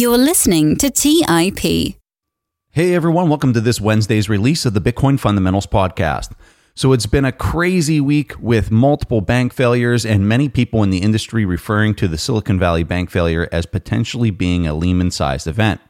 You're listening to TIP. Hey everyone, welcome to this Wednesday's release of the Bitcoin Fundamentals Podcast. So it's been a crazy week with multiple bank failures and many people in the industry referring to the Silicon Valley bank failure as potentially being a Lehman sized event.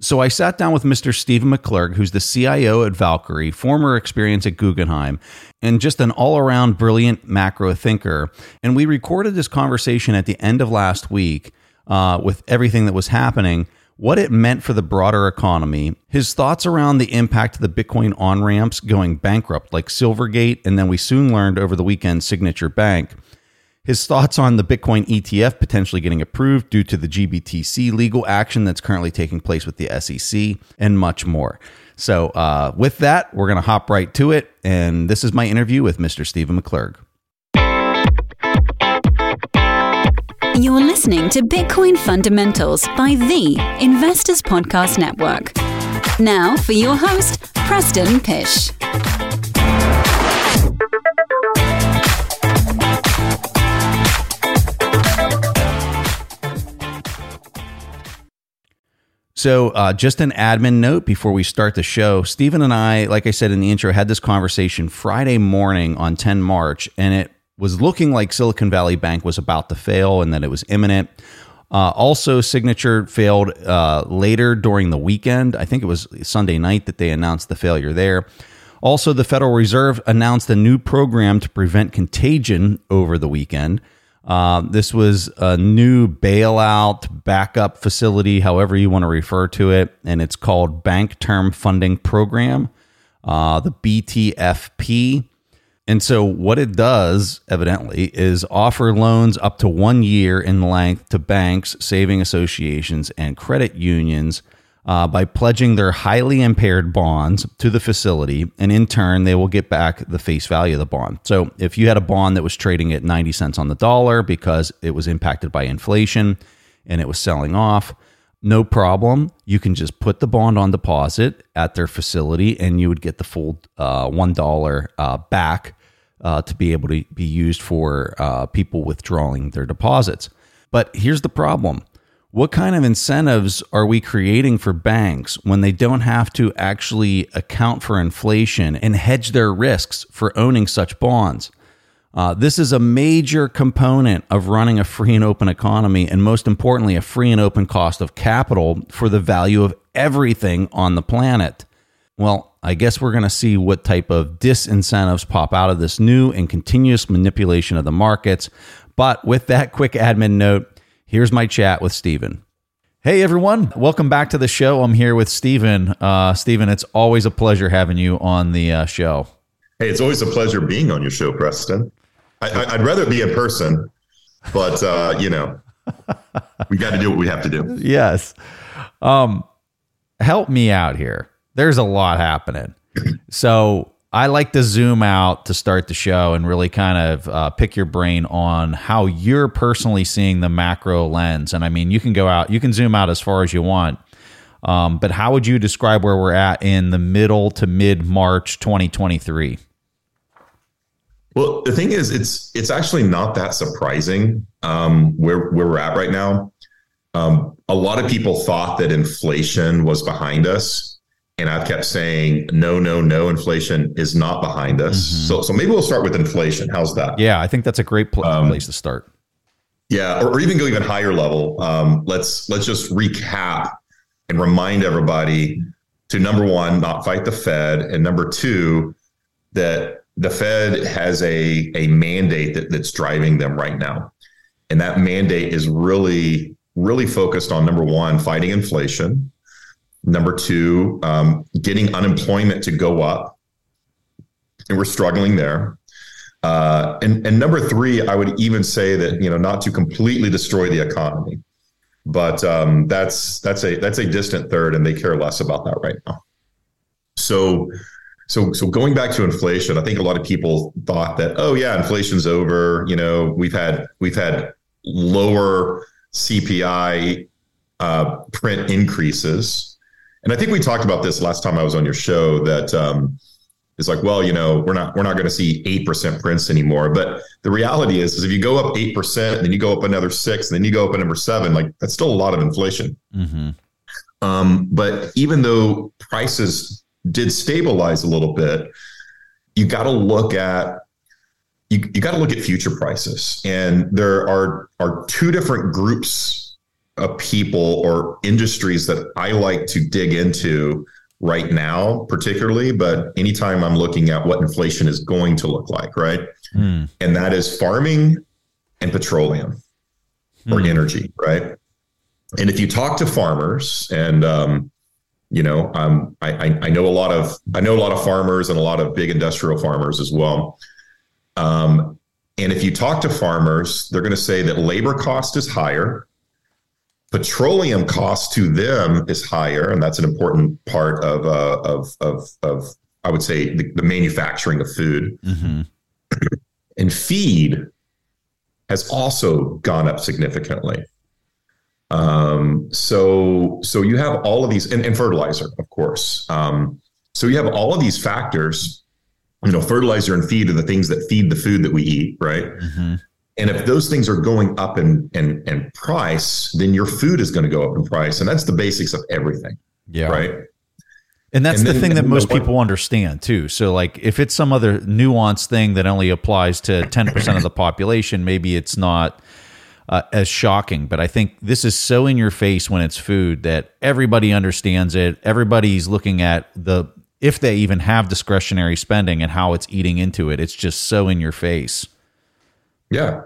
So I sat down with Mr. Steven McClurg, who's the CIO at Valkyrie, former experience at Guggenheim, and just an all around brilliant macro thinker. And we recorded this conversation at the end of last week uh, with everything that was happening, what it meant for the broader economy, his thoughts around the impact of the Bitcoin on ramps going bankrupt, like Silvergate, and then we soon learned over the weekend Signature Bank. His thoughts on the Bitcoin ETF potentially getting approved due to the GBTC legal action that's currently taking place with the SEC, and much more. So, uh, with that, we're going to hop right to it. And this is my interview with Mr. Steven McClurg. You're listening to Bitcoin Fundamentals by the Investors Podcast Network. Now for your host, Preston Pysh. So, uh, just an admin note before we start the show. Steven and I, like I said in the intro, had this conversation Friday morning on 10 March, and it was looking like Silicon Valley Bank was about to fail and that it was imminent. Uh, also, Signature failed uh, later during the weekend. I think it was Sunday night that they announced the failure there. Also, the Federal Reserve announced a new program to prevent contagion over the weekend. Uh, this was a new bailout backup facility, however you want to refer to it, and it's called Bank Term Funding Program, uh, the BTFP. And so, what it does, evidently, is offer loans up to one year in length to banks, saving associations, and credit unions uh, by pledging their highly impaired bonds to the facility. And in turn, they will get back the face value of the bond. So, if you had a bond that was trading at 90 cents on the dollar because it was impacted by inflation and it was selling off, no problem. You can just put the bond on deposit at their facility and you would get the full uh, $1 uh, back uh, to be able to be used for uh, people withdrawing their deposits. But here's the problem what kind of incentives are we creating for banks when they don't have to actually account for inflation and hedge their risks for owning such bonds? Uh, this is a major component of running a free and open economy, and most importantly, a free and open cost of capital for the value of everything on the planet. Well, I guess we're going to see what type of disincentives pop out of this new and continuous manipulation of the markets. But with that quick admin note, here's my chat with Steven. Hey everyone, welcome back to the show. I'm here with Steven. Uh, Steven, it's always a pleasure having you on the uh, show. Hey, it's always a pleasure being on your show, Preston. I, would rather be in person, but uh, you know, we got to do what we have to do. Yes. Um, help me out here. There's a lot happening. So I like to zoom out to start the show and really kind of uh, pick your brain on how you're personally seeing the macro lens. And I mean, you can go out, you can zoom out as far as you want. Um, but how would you describe where we're at in the middle to mid March 2023? Well, the thing is, it's it's actually not that surprising um, where where we're at right now. Um, a lot of people thought that inflation was behind us, and I've kept saying no, no, no. Inflation is not behind us. Mm-hmm. So so maybe we'll start with inflation. How's that? Yeah, I think that's a great pl- um, place to start. Yeah, or, or, even go even higher level. Um, let's let's just recap and remind everybody to number one, not fight the Fed, and number two, that the Fed has a, a mandate that, that's driving them right now. And that mandate is really, really focused on number one, fighting inflation. Number two, um, getting unemployment to go up. And we're struggling there. Uh, and, and number three, I would even say that, you know, not to completely destroy the economy. But um, that's that's a that's a distant third, and they care less about that right now. So so, so going back to inflation, I think a lot of people thought that, oh yeah, inflation's over. You know, we've had we've had lower CPI uh, print increases, and I think we talked about this last time I was on your show that um, is like, well, you know, we're not we're not going to see eight percent prints anymore. But the reality is, is if you go up eight percent, then you go up another six, and then you go up a number seven, like that's still a lot of inflation. Mm-hmm. Um, but even though prices did stabilize a little bit, you got to look at you, you got to look at future prices, and there are are two different groups of people or industries that I like to dig into right now, particularly, but anytime I'm looking at what inflation is going to look like, right? Mm. And that is farming and petroleum or mm. energy, right? And if you talk to farmers and, um, you know, um, I, I know a lot of I know a lot of farmers and a lot of big industrial farmers as well. Um, and if you talk to farmers, they're going to say that labor cost is higher, petroleum cost to them is higher, and that's an important part of uh, of, of of I would say the, the manufacturing of food. Mm-hmm. and feed has also gone up significantly. Um, so so you have all of these, and, and fertilizer, of course. Um, so you have all of these factors. You know, fertilizer and feed are the things that feed the food that we eat, right? Mm-hmm. And if those things are going up in, in, in price, then your food is going to go up in price. And that's the basics of everything. Yeah. Right. And that's and the then, thing that most people understand too. So, like, if it's some other nuanced thing that only applies to 10% of the population, maybe it's not uh, as shocking. But I think this is so in your face when it's food that everybody understands it. Everybody's looking at the, if they even have discretionary spending and how it's eating into it. It's just so in your face. Yeah.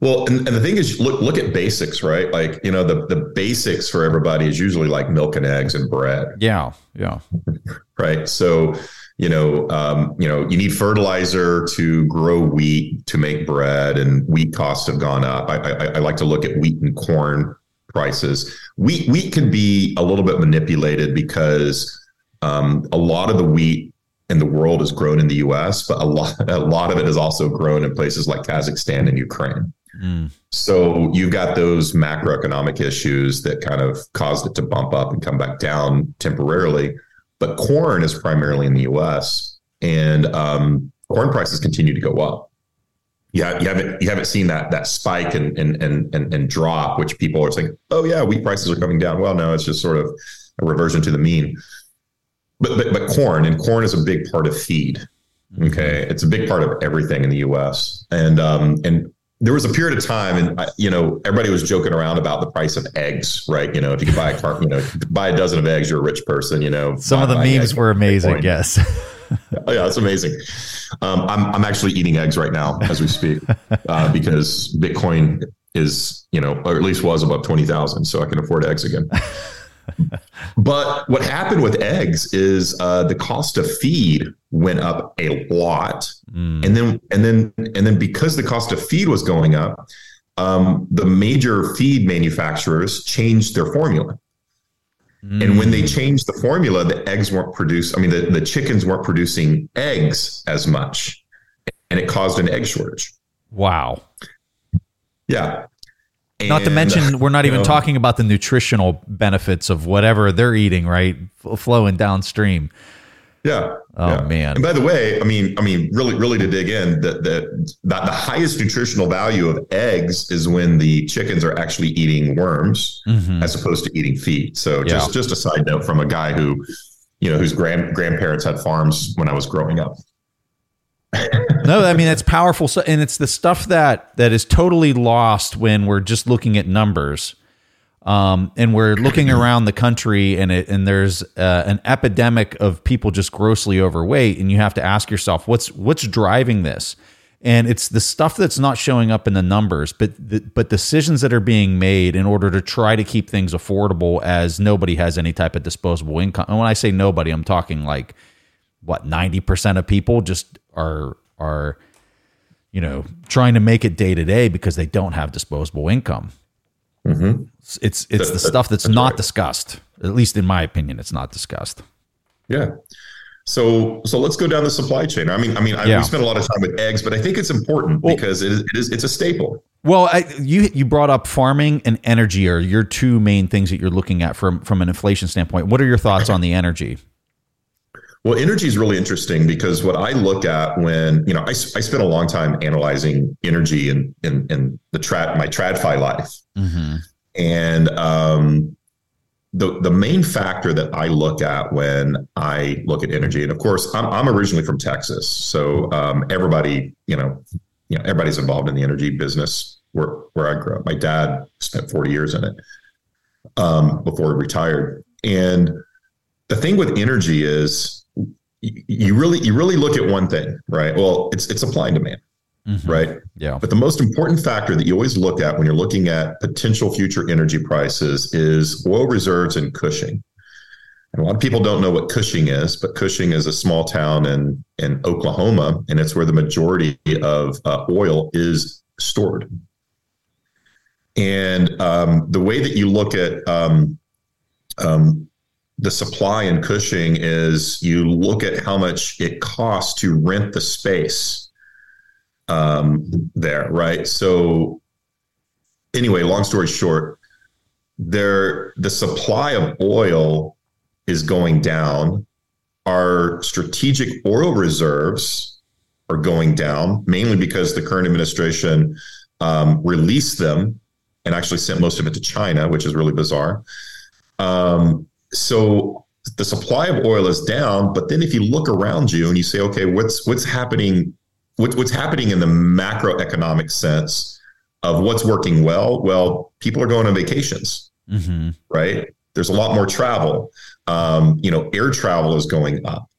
Well, and, and the thing is, look look at basics, right? Like you know, the the basics for everybody is usually like milk and eggs and bread. Yeah, yeah. right. So you know, um, you know, you need fertilizer to grow wheat to make bread, and wheat costs have gone up. I, I, I like to look at wheat and corn prices. Wheat wheat can be a little bit manipulated because um, a lot of the wheat in the world is grown in the U.S., but a lot a lot of it is also grown in places like Kazakhstan and Ukraine. Mm. So you've got those macroeconomic issues that kind of caused it to bump up and come back down temporarily. But corn is primarily in the U.S. and um, corn prices continue to go up. Yeah, you haven't you haven't seen that that spike and and and and, drop, which people are saying, oh yeah, wheat prices are coming down. Well, no, it's just sort of a reversion to the mean but, but but corn and corn is a big part of feed. Okay, it's a big part of everything in the U.S. and um and there was a period of time, and you know, everybody was joking around about the price of eggs, right? You know, if you could buy a car, you know, buy a dozen of eggs, you're a rich person. You know, some of the memes were amazing. Yes. oh, yeah, it's amazing. Um, I'm I'm actually eating eggs right now as we speak uh, because Bitcoin is, you know, or at least was above twenty thousand, so I can afford eggs again but what happened with eggs is uh, the cost of feed went up a lot, mm. and then and then and then because the cost of feed was going up, um, the major feed manufacturers changed their formula. Mm. And when they mm. changed the formula, the eggs weren't produced. I mean, the, the chickens weren't producing eggs as much, and it caused an egg shortage. Wow. Yeah. Not to mention, we're not even know, talking about the nutritional benefits of whatever they're eating, right? Flowing downstream. Yeah. Oh yeah. man. And by the way, I mean, I mean, really, really to dig in, the, the the highest nutritional value of eggs is when the chickens are actually eating worms mm-hmm. as opposed to eating feed. So just yeah. just a side note from a guy who, you know, whose grand grandparents had farms when I was growing up no, I mean it's powerful, and it's the stuff that that is totally lost when we're just looking at numbers, um, and we're looking around the country, and it and there's uh, an epidemic of people just grossly overweight, and you have to ask yourself, what's what's driving this? And it's the stuff that's not showing up in the numbers, but the, but decisions that are being made in order to try to keep things affordable, as nobody has any type of disposable income. And when I say nobody, I'm talking like what 90% of people just are are you know trying to make it day to day because they don't have disposable income. Mm-hmm. It's it's, the stuff that's, that's not right. discussed. At least in my opinion, it's not discussed. Yeah. So so let's go down the supply chain. I mean, I mean, I, yeah. we spent a lot of time with eggs, but I think it's important well, because it is, it is it's a staple. Well, I, you you brought up farming and energy are your two main things that you're looking at from from an inflation standpoint. What are your thoughts on the energy? Well, energy is really interesting because what I look at when, you know, I, I spent a long time analyzing energy in, in, in the trad, my TradFi life. Mm-hmm. And um, the, the main factor that I look at when I look at energy, and of course, I'm, I'm originally from Texas. So um, everybody, you know, you know, everybody's involved in the energy business where, where I grew up. My dad spent 40 years in it um, before he retired. And the thing with energy is you really you really look at one thing, right? Well, it's it's supply and demand, mm-hmm. right? Yeah. But the most important factor that you always look at when you're looking at potential future energy prices is oil reserves and Cushing. And a lot of people don't know what Cushing is, but Cushing is a small town in in Oklahoma, and it's where the majority of uh, oil is stored. And um, the way that you look at um, um, the supply in Cushing is you look at how much it costs to rent the space um, there, right? So, anyway, long story short, there the supply of oil is going down. Our strategic oil reserves are going down, mainly because the current administration um, released them and actually sent most of it to China, which is really bizarre. Um, so the supply of oil is down, but then if you look around you and you say, okay, what's what's happening? What, what's happening in the macroeconomic sense of what's working well? Well, people are going on vacations, mm-hmm. right? There's a lot more travel. Um, you know, air travel is going up.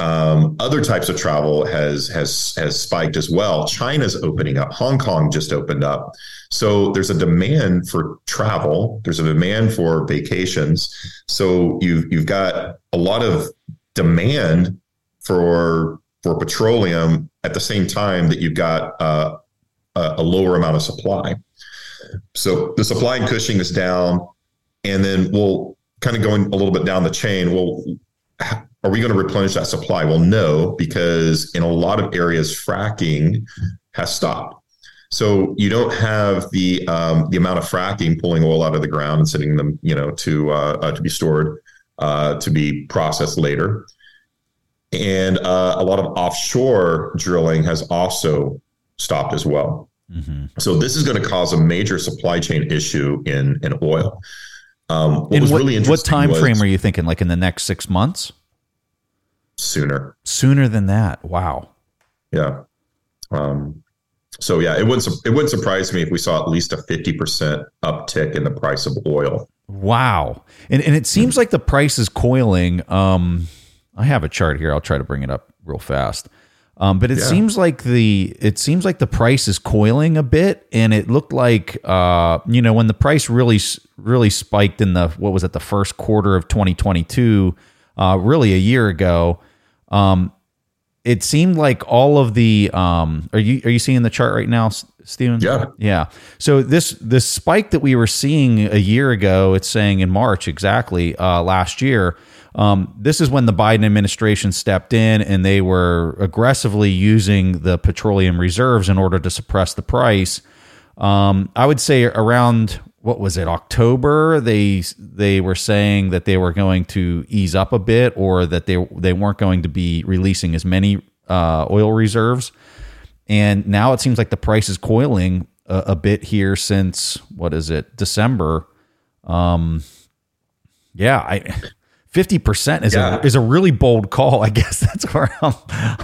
Um, other types of travel has has has spiked as well. China's opening up. Hong Kong just opened up. So there's a demand for travel. There's a demand for vacations. So you've you've got a lot of demand for for petroleum at the same time that you've got uh, a, lower amount of supply. So the supply in Cushing is down, and then we'll kind of going a little bit down the chain. Well, are we going to replenish that supply? Well, no, because in a lot of areas, fracking has stopped. So you don't have the um, the amount of fracking pulling oil out of the ground and sending them, you know, to uh, uh, to be stored, uh, to be processed later. And uh, a lot of offshore drilling has also stopped as well. Mm-hmm. So this is going to cause a major supply chain issue in in oil. Um, what in was what, really interesting. What time frame are you thinking? Like in the next six months? Sooner. Sooner than that. Wow. Yeah. Um, so yeah, it wouldn't it wouldn't surprise me if we saw at least a fifty percent uptick in the price of oil. Wow, and and it seems like the price is coiling. Um, I have a chart here. I'll try to bring it up real fast. Um, but it yeah. seems like the it seems like the price is coiling a bit, and it looked like uh, you know when the price really really spiked in the what was it the first quarter of 2022, uh, really a year ago. Um, it seemed like all of the um, are you are you seeing the chart right now, Steven? Yeah, yeah. So this this spike that we were seeing a year ago, it's saying in March exactly uh, last year. Um, this is when the Biden administration stepped in and they were aggressively using the petroleum reserves in order to suppress the price. Um, I would say around what was it October? They they were saying that they were going to ease up a bit or that they they weren't going to be releasing as many uh, oil reserves. And now it seems like the price is coiling a, a bit here since what is it December. Um yeah I fifty percent is yeah. a is a really bold call. I guess that's where I'm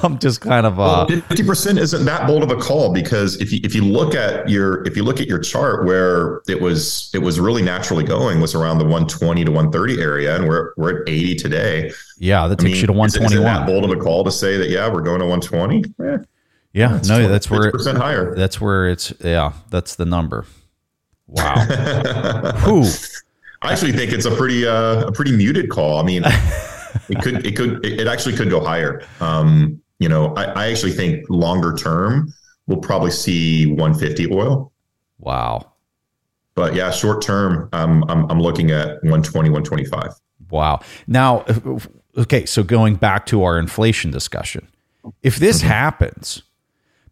I'm just kind of uh fifty well, percent isn't that bold of a call because if you if you look at your if you look at your chart where it was it was really naturally going was around the one twenty to one thirty area and we're we're at eighty today. Yeah, that takes I mean, you to one twenty one. Bold of a call to say that yeah we're going to one twenty. Eh, yeah, that's no, 20, that's where percent higher. That's where it's yeah, that's the number. Wow. Who I actually think it's a pretty uh, a pretty muted call. I mean, it could it could it actually could go higher. Um, you know, I, I actually think longer term we'll probably see 150 oil. Wow. But yeah, short term, um, I'm I'm looking at 120, 125. Wow. Now, okay, so going back to our inflation discussion, if this mm-hmm. happens,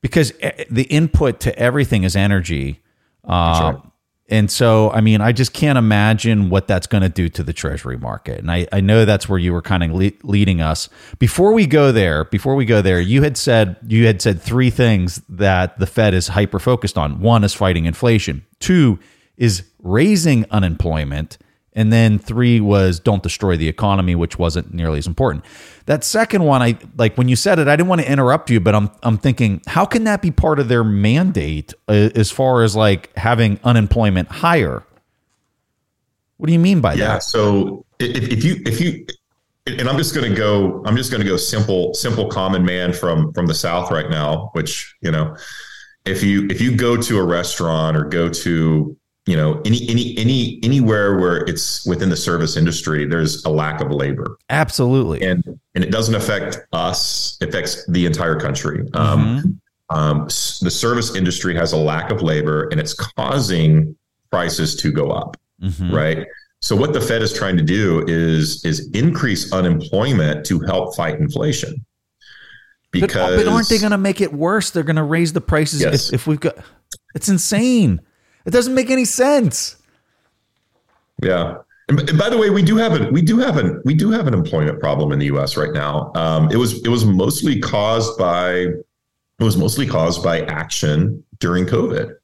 because the input to everything is energy, uh, right and so, I mean, I just can't imagine what that's going to do to the treasury market. And I, I know that's where you were kind of le- leading us. Before we go there, before we go there, you had said you had said three things that the Fed is hyper focused on. One is fighting inflation. Two is raising unemployment. And then three was don't destroy the economy, which wasn't nearly as important. That second one, I like when you said it, I didn't want to interrupt you, but I'm I'm thinking, how can that be part of their mandate uh, as far as like having unemployment higher? What do you mean by yeah, that? Yeah, so if, if you if you and I'm just going to go I'm just going to go simple simple common man from from the south right now, which, you know, if you if you go to a restaurant or go to you know any any any anywhere where it's within the service industry there's a lack of labor. Absolutely. And and it doesn't affect us it affects the entire country. Um, mm-hmm. um, um, the service industry has a lack of labor and it's causing prices to go up mm-hmm. right? So what the fed is trying to do is is increase unemployment to help fight inflation. Because but, but aren't they going to make it worse? They're going to raise the prices yes. if, if we've got it's insane it doesn't make any sense. Yeah. And by the way, we do have a we do have an we do have an employment problem in the U.S. right now. Um, it was it was mostly caused by it was mostly caused by action during COVID,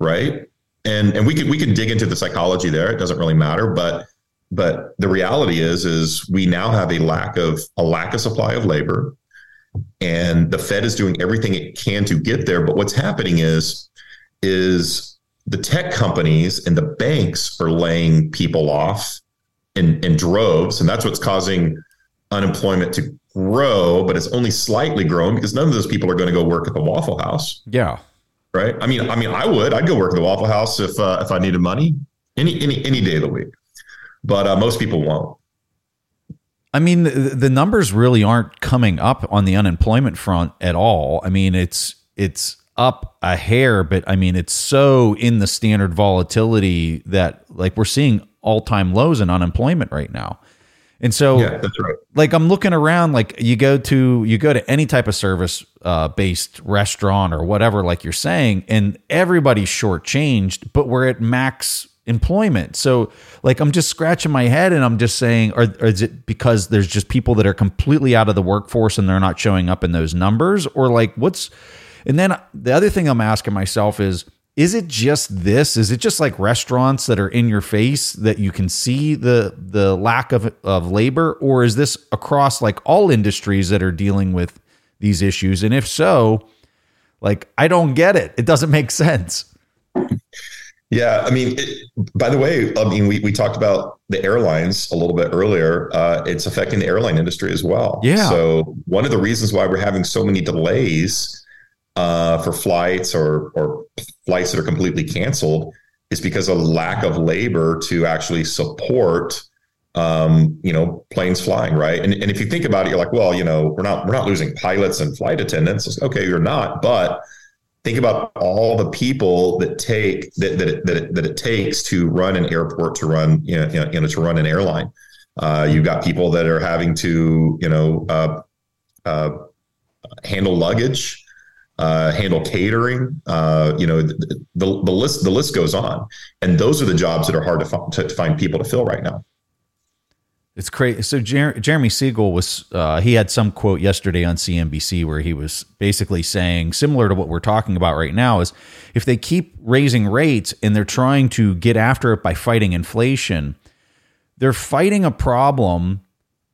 right? And and we could we could dig into the psychology there. It doesn't really matter, but but the reality is is we now have a lack of a lack of supply of labor, and the Fed is doing everything it can to get there. But what's happening is is the tech companies and the banks are laying people off in, in droves, and that's what's causing unemployment to grow, but it's only slightly growing because none of those people are going to go work at the Waffle House. Yeah. Right. I mean, I mean, I would. I'd go work at the Waffle House if uh, if I needed money any any any day of the week, but uh, most people won't. I mean, the, the numbers really aren't coming up on the unemployment front at all. I mean, it's it's up a hair, but I mean, it's so in the standard volatility that like we're seeing all time lows in unemployment right now. And so, yeah, that's right. Like I'm looking around, like you go to you go to any type of service uh, based restaurant or whatever, like you're saying, and everybody's shortchanged, but we're at max employment. So, like I'm just scratching my head, and I'm just saying, or, or is it because there's just people that are completely out of the workforce and they're not showing up in those numbers, or like what's and then the other thing I'm asking myself is is it just this? Is it just like restaurants that are in your face that you can see the the lack of of labor or is this across like all industries that are dealing with these issues? And if so, like I don't get it. It doesn't make sense. Yeah, I mean, it, by the way, I mean we we talked about the airlines a little bit earlier. Uh, it's affecting the airline industry as well. Yeah. So one of the reasons why we're having so many delays uh, for flights or or flights that are completely canceled is because of lack of labor to actually support um, you know planes flying right? And, and if you think about it you're like well you know we're not we're not losing pilots and flight attendants. Okay you're not but think about all the people that take that that it, that it, that it takes to run an airport to run you know, you know to run an airline. Uh, you've got people that are having to you know uh, uh, handle luggage uh, handle catering. Uh, you know, the, the, the list the list goes on, and those are the jobs that are hard to, to, to find people to fill right now. It's crazy. So Jer- Jeremy Siegel was uh, he had some quote yesterday on CNBC where he was basically saying similar to what we're talking about right now is if they keep raising rates and they're trying to get after it by fighting inflation, they're fighting a problem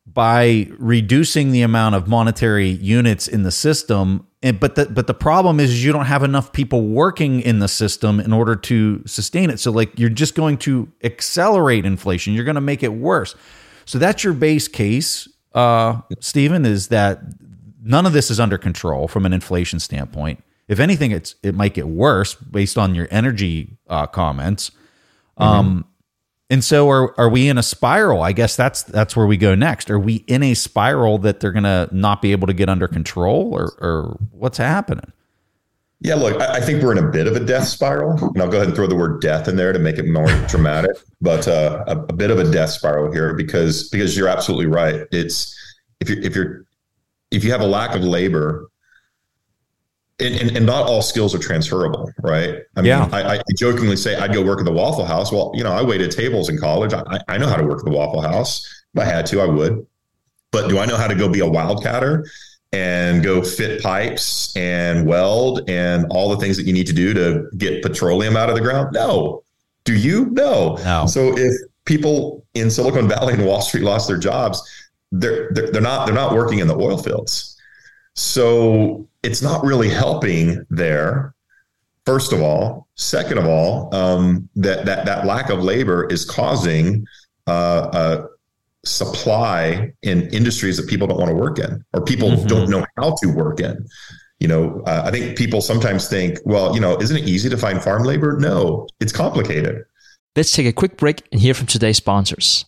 by reducing the amount of monetary units in the system and, but the but the problem is you don't have enough people working in the system in order to sustain it. So like you're just going to accelerate inflation. You're going to make it worse. So that's your base case uh Steven is that none of this is under control from an inflation standpoint. If anything it's it might get worse based on your energy uh, comments. Um mm-hmm. And so are are we in a spiral? I guess that's that's where we go next. Are we in a spiral that they're going to not be able to get under control or or what's happening? Yeah, look, I think we're in a bit of a death spiral, and I'll go ahead and throw the word death in there to make it more dramatic. But uh, a, a, bit of a death spiral here because because you're absolutely right. It's if you if you're if you have a lack of labor, and, and, and, not all skills are transferable, right? I mean, yeah. I, I, jokingly say I'd go work at the Waffle House. Well, you know, I waited tables in college. I, I know how to work at the Waffle House. If I had to, I would. But do I know how to go be a wildcatter and go fit pipes and weld and all the things that you need to do to get petroleum out of the ground? No. Do you? No. No. So if people in Silicon Valley and Wall Street lost their jobs, they're, they're, they're not they're not working in the oil fields. So it's not really helping there. First of all, second of all, um, that that that lack of labor is causing uh, a supply in industries that people don't want to work in, or people mm-hmm. don't know how to work in. You know, uh, I think people sometimes think, well, you know, isn't it easy to find farm labor? No, it's complicated. Let's take a quick break and hear from today's sponsors.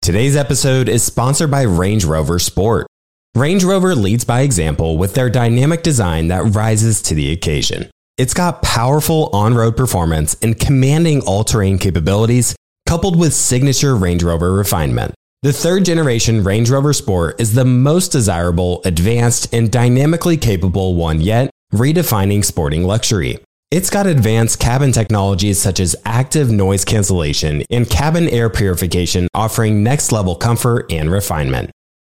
Today's episode is sponsored by Range Rover Sport. Range Rover leads by example with their dynamic design that rises to the occasion. It's got powerful on road performance and commanding all terrain capabilities, coupled with signature Range Rover refinement. The third generation Range Rover Sport is the most desirable, advanced, and dynamically capable one yet, redefining sporting luxury. It's got advanced cabin technologies such as active noise cancellation and cabin air purification, offering next level comfort and refinement.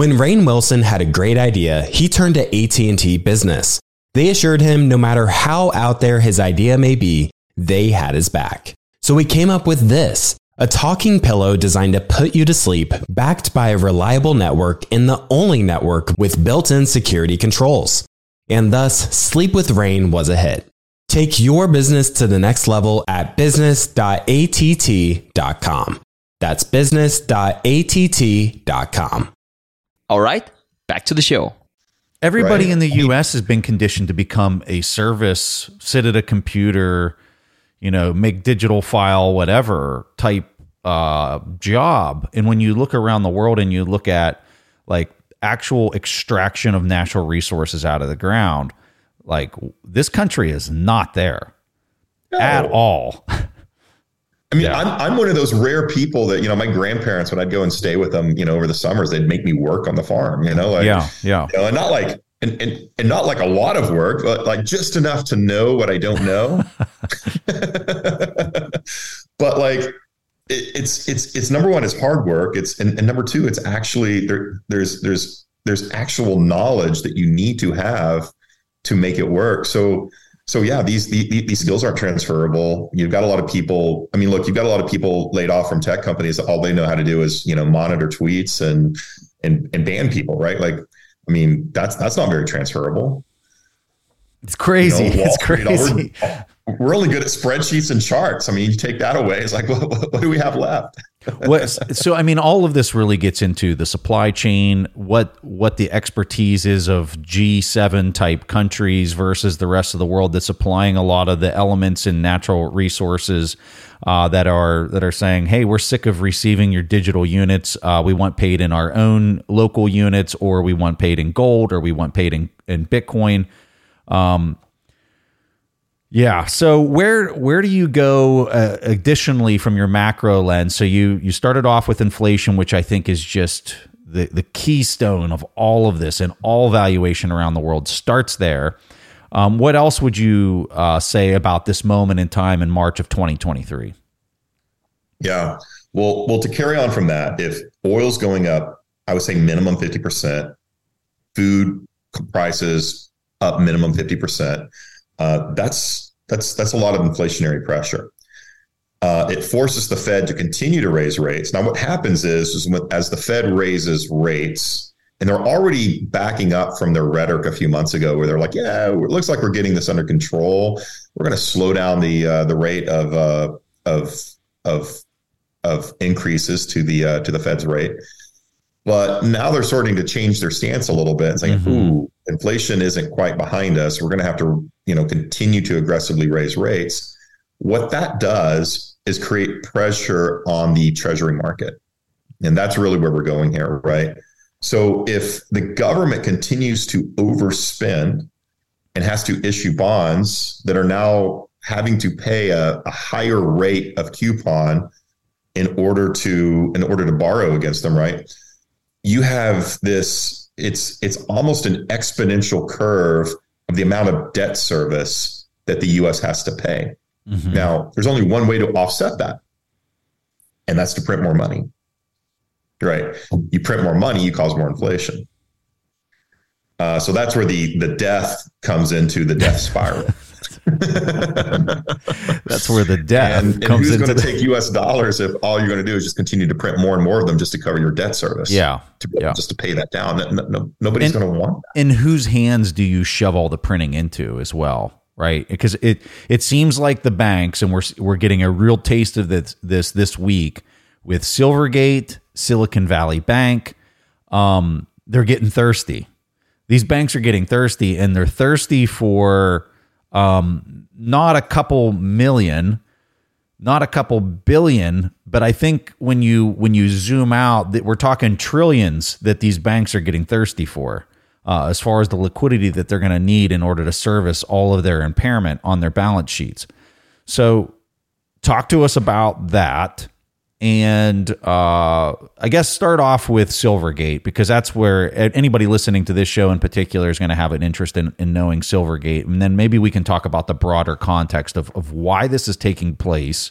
When Rainn Wilson had a great idea, he turned to AT&T Business. They assured him no matter how out there his idea may be, they had his back. So he came up with this, a talking pillow designed to put you to sleep, backed by a reliable network and the only network with built-in security controls. And thus, Sleep with Rain was a hit. Take your business to the next level at business.att.com. That's business.att.com. All right, back to the show. Everybody right. in the US has been conditioned to become a service, sit at a computer, you know, make digital file, whatever type uh, job. And when you look around the world and you look at like actual extraction of natural resources out of the ground, like this country is not there no. at all. I mean, yeah. I'm I'm one of those rare people that you know my grandparents when I'd go and stay with them, you know, over the summers, they'd make me work on the farm, you know, like yeah, yeah, you know, and not like and, and and not like a lot of work, but like just enough to know what I don't know. but like it, it's it's it's number one, it's hard work. It's and, and number two, it's actually there. There's there's there's actual knowledge that you need to have to make it work. So so yeah, these, these, these skills aren't transferable. You've got a lot of people. I mean, look, you've got a lot of people laid off from tech companies. All they know how to do is you know monitor tweets and and and ban people, right? Like, I mean, that's that's not very transferable. It's crazy. You know, it's crazy. We're, we're, only good at spreadsheets and charts. I mean, you take that away, it's like, what, what do we have left? So I mean, all of this really gets into the supply chain, what what the expertise is of G7 type countries versus the rest of the world that's supplying a lot of the elements and natural resources uh, that are that are saying, hey, we're sick of receiving your digital units. Uh, we want paid in our own local units, or we want paid in gold, or we want paid in, in Bitcoin. Um, Yeah. So where where do you go uh, additionally from your macro lens? So you you started off with inflation, which I think is just the the keystone of all of this, and all valuation around the world starts there. Um, what else would you uh, say about this moment in time in March of 2023? Yeah. Well, well, to carry on from that, if oil's going up, I would say minimum 50%, food prices up minimum 50%. Uh, that's that's that's a lot of inflationary pressure. Uh, it forces the Fed to continue to raise rates. Now, what happens is, is when, as the Fed raises rates, and they're already backing up from their rhetoric a few months ago, where they're like, "Yeah, it looks like we're getting this under control. We're going to slow down the uh, the rate of uh, of of of increases to the uh, to the Fed's rate." But now they're starting to change their stance a little bit and saying, mm-hmm. "Ooh, inflation isn't quite behind us. We're going to have to, you know, continue to aggressively raise rates." What that does is create pressure on the treasury market, and that's really where we're going here, right? So if the government continues to overspend and has to issue bonds that are now having to pay a, a higher rate of coupon in order to in order to borrow against them, right? You have this it's it's almost an exponential curve of the amount of debt service that the US has to pay. Mm-hmm. Now, there's only one way to offset that, and that's to print more money. Right. You print more money, you cause more inflation. Uh, so that's where the the death comes into the death spiral. that's where the debt and, and comes who's going to take U.S. dollars if all you're going to do is just continue to print more and more of them just to cover your debt service? Yeah, to, yeah. just to pay that down. No, no, nobody's going to want that. In whose hands do you shove all the printing into as well? Right, because it it seems like the banks, and we're we're getting a real taste of this this this week with Silvergate, Silicon Valley Bank. Um, they're getting thirsty. These banks are getting thirsty, and they're thirsty for um, not a couple million, not a couple billion, but I think when you when you zoom out, that we're talking trillions that these banks are getting thirsty for. Uh, as far as the liquidity that they're going to need in order to service all of their impairment on their balance sheets. So, talk to us about that and uh, I guess start off with Silvergate because that's where anybody listening to this show in particular is going to have an interest in, in knowing Silvergate, and then maybe we can talk about the broader context of, of why this is taking place.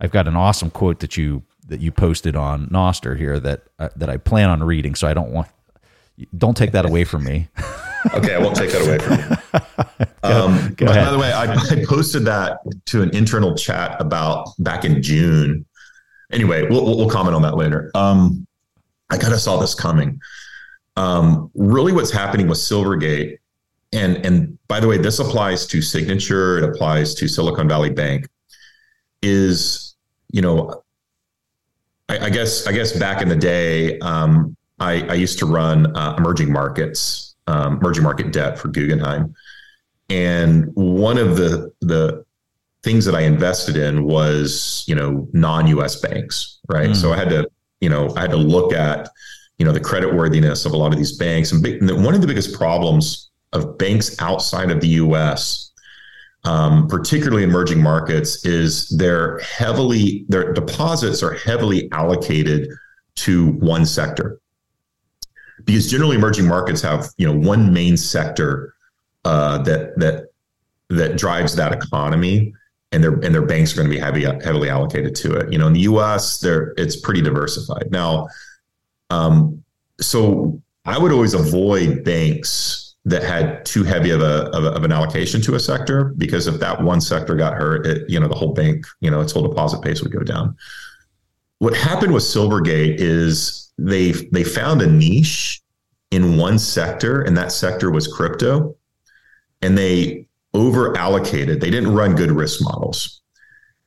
I've got an awesome quote that you that you posted on Nostr here that uh, that I plan on reading, so I don't want don't take that away from me. okay, I won't take that away from you. Um, Go by, by the way, I, I posted that to an internal chat about back in June anyway, we'll, we'll comment on that later. Um, I kind of saw this coming. Um, really, what's happening with Silvergate, and and by the way, this applies to Signature, it applies to Silicon Valley Bank, is you know, I, I guess I guess back in the day, um, I, I, used to run uh, emerging markets, um, emerging market debt for Guggenheim, and one of the the things that I invested in was, you know, non-US banks, right? Mm. So I had to, you know, I had to look at, you know, the credit worthiness of a lot of these banks. And, big, and one of the biggest problems of banks outside of the US, um, particularly emerging markets, is they're heavily, their deposits are heavily allocated to one sector. Because generally emerging markets have, you know, one main sector uh, that that that drives that economy and their and their banks are going to be heavy heavily allocated to it. You know, in the U.S., there it's pretty diversified now. Um, so I would always avoid banks that had too heavy of a, of a, of an allocation to a sector because if that one sector got hurt, it, you know, the whole bank, you know, its whole deposit base would go down. What happened with Silvergate is they they found a niche in one sector, and that sector was crypto, and they over allocated. They didn't run good risk models.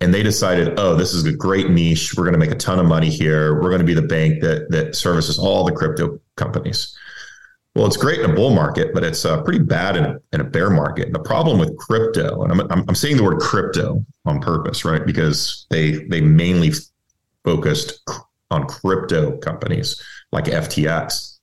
And they decided, oh, this is a great niche. We're going to make a ton of money here. We're going to be the bank that that services all the crypto companies. Well, it's great in a bull market, but it's uh, pretty bad in a, in a bear market. And the problem with crypto, and I'm, I'm, I'm saying the word crypto on purpose, right? Because they they mainly focused on crypto companies like FTX,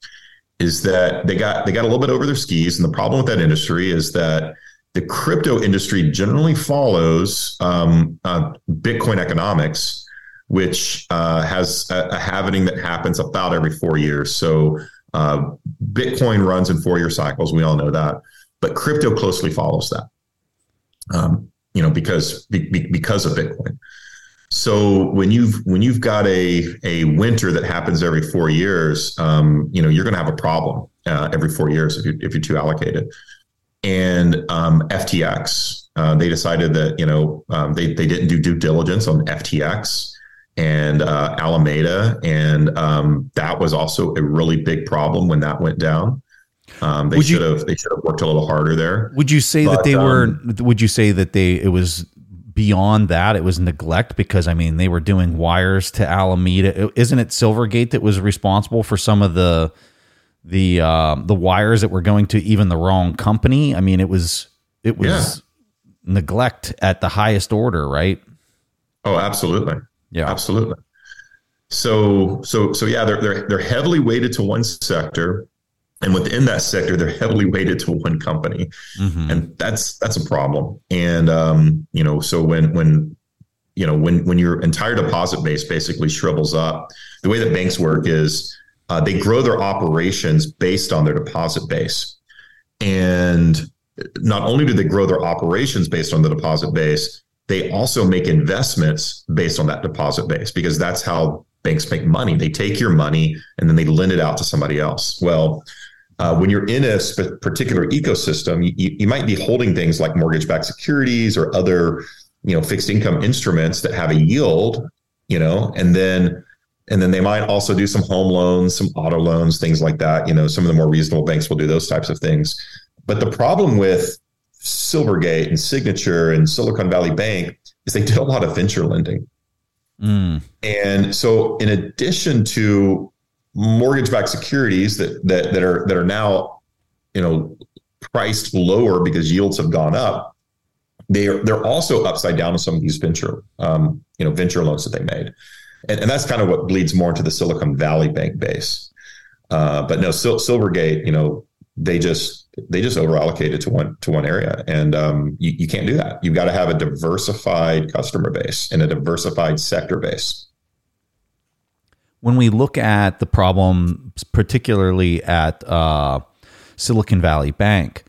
is that they got they got a little bit over their skis. And the problem with that industry is that the crypto industry generally follows um, uh, Bitcoin economics, which uh, has a, a happening that happens about every four years. So uh, Bitcoin runs in four year cycles. We all know that, but crypto closely follows that. Um, you know, because be, because of Bitcoin. So when you've when you've got a a winter that happens every four years, um, you know you're going to have a problem uh, every four years if you if you're too allocated and um, FTX. Uh, they decided that you know um, they they didn't do due diligence on FTX and uh, Alameda, and um, that was also a really big problem when that went down. Um, they should have they should have worked a little harder there. Would you say but, that they were? Um, would you say that they it was beyond that? It was neglect because I mean they were doing wires to Alameda. Isn't it Silvergate that was responsible for some of the the uh, the wires that were going to even the wrong company. I mean, it was it was yeah. neglect at the highest order, right? Oh, absolutely. Yeah, absolutely. So so so yeah, they're they're they're heavily weighted to one sector, and within that sector, they're heavily weighted to one company, mm-hmm. and that's that's a problem. And um, you know, so when when you know when when your entire deposit base basically shrivels up, the way that banks work is uh, they grow their operations based on their deposit base. And not only do they grow their operations based on the deposit base, they also make investments based on that deposit base because that's how banks make money. They take your money and then they lend it out to somebody else. Well, uh, when you're in a sp- particular ecosystem, you, you might be holding things like mortgage-backed securities or other, you know, fixed income instruments that have a yield, you know, and then and then they might also do some home loans, some auto loans, things like that. You know, some of the more reasonable banks will do those types of things. But the problem with Silvergate and Signature and Silicon Valley Bank is they did a lot of venture lending. Mm. And so in addition to mortgage-backed securities that that that are that are now, you know, priced lower because yields have gone up, they are they're also upside down on some of these venture um, you know venture loans that they made and, and that's kind of what bleeds more into the Silicon Valley bank base. Uh, but no, Sil- Silvergate, you know, they just they just over allocated to one to one area, and um, you, you can't do that. You've got to have a diversified customer base and a diversified sector base. When we look at the problem, particularly at uh, Silicon Valley Bank,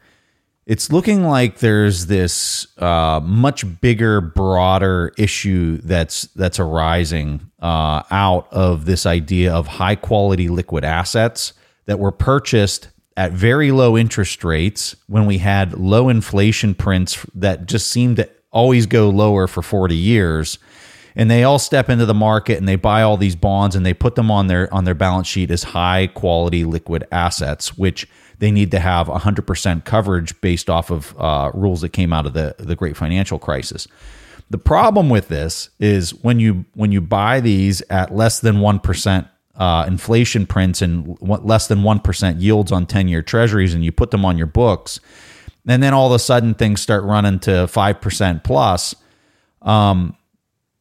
it's looking like there's this uh, much bigger, broader issue that's that's arising uh, out of this idea of high quality liquid assets that were purchased at very low interest rates when we had low inflation prints that just seemed to always go lower for 40 years. And they all step into the market and they buy all these bonds and they put them on their on their balance sheet as high quality liquid assets which they need to have 100% coverage based off of uh, rules that came out of the, the great financial crisis. The problem with this is when you when you buy these at less than 1% uh, inflation prints and less than 1% yields on 10 year treasuries and you put them on your books, and then all of a sudden things start running to 5% plus, um,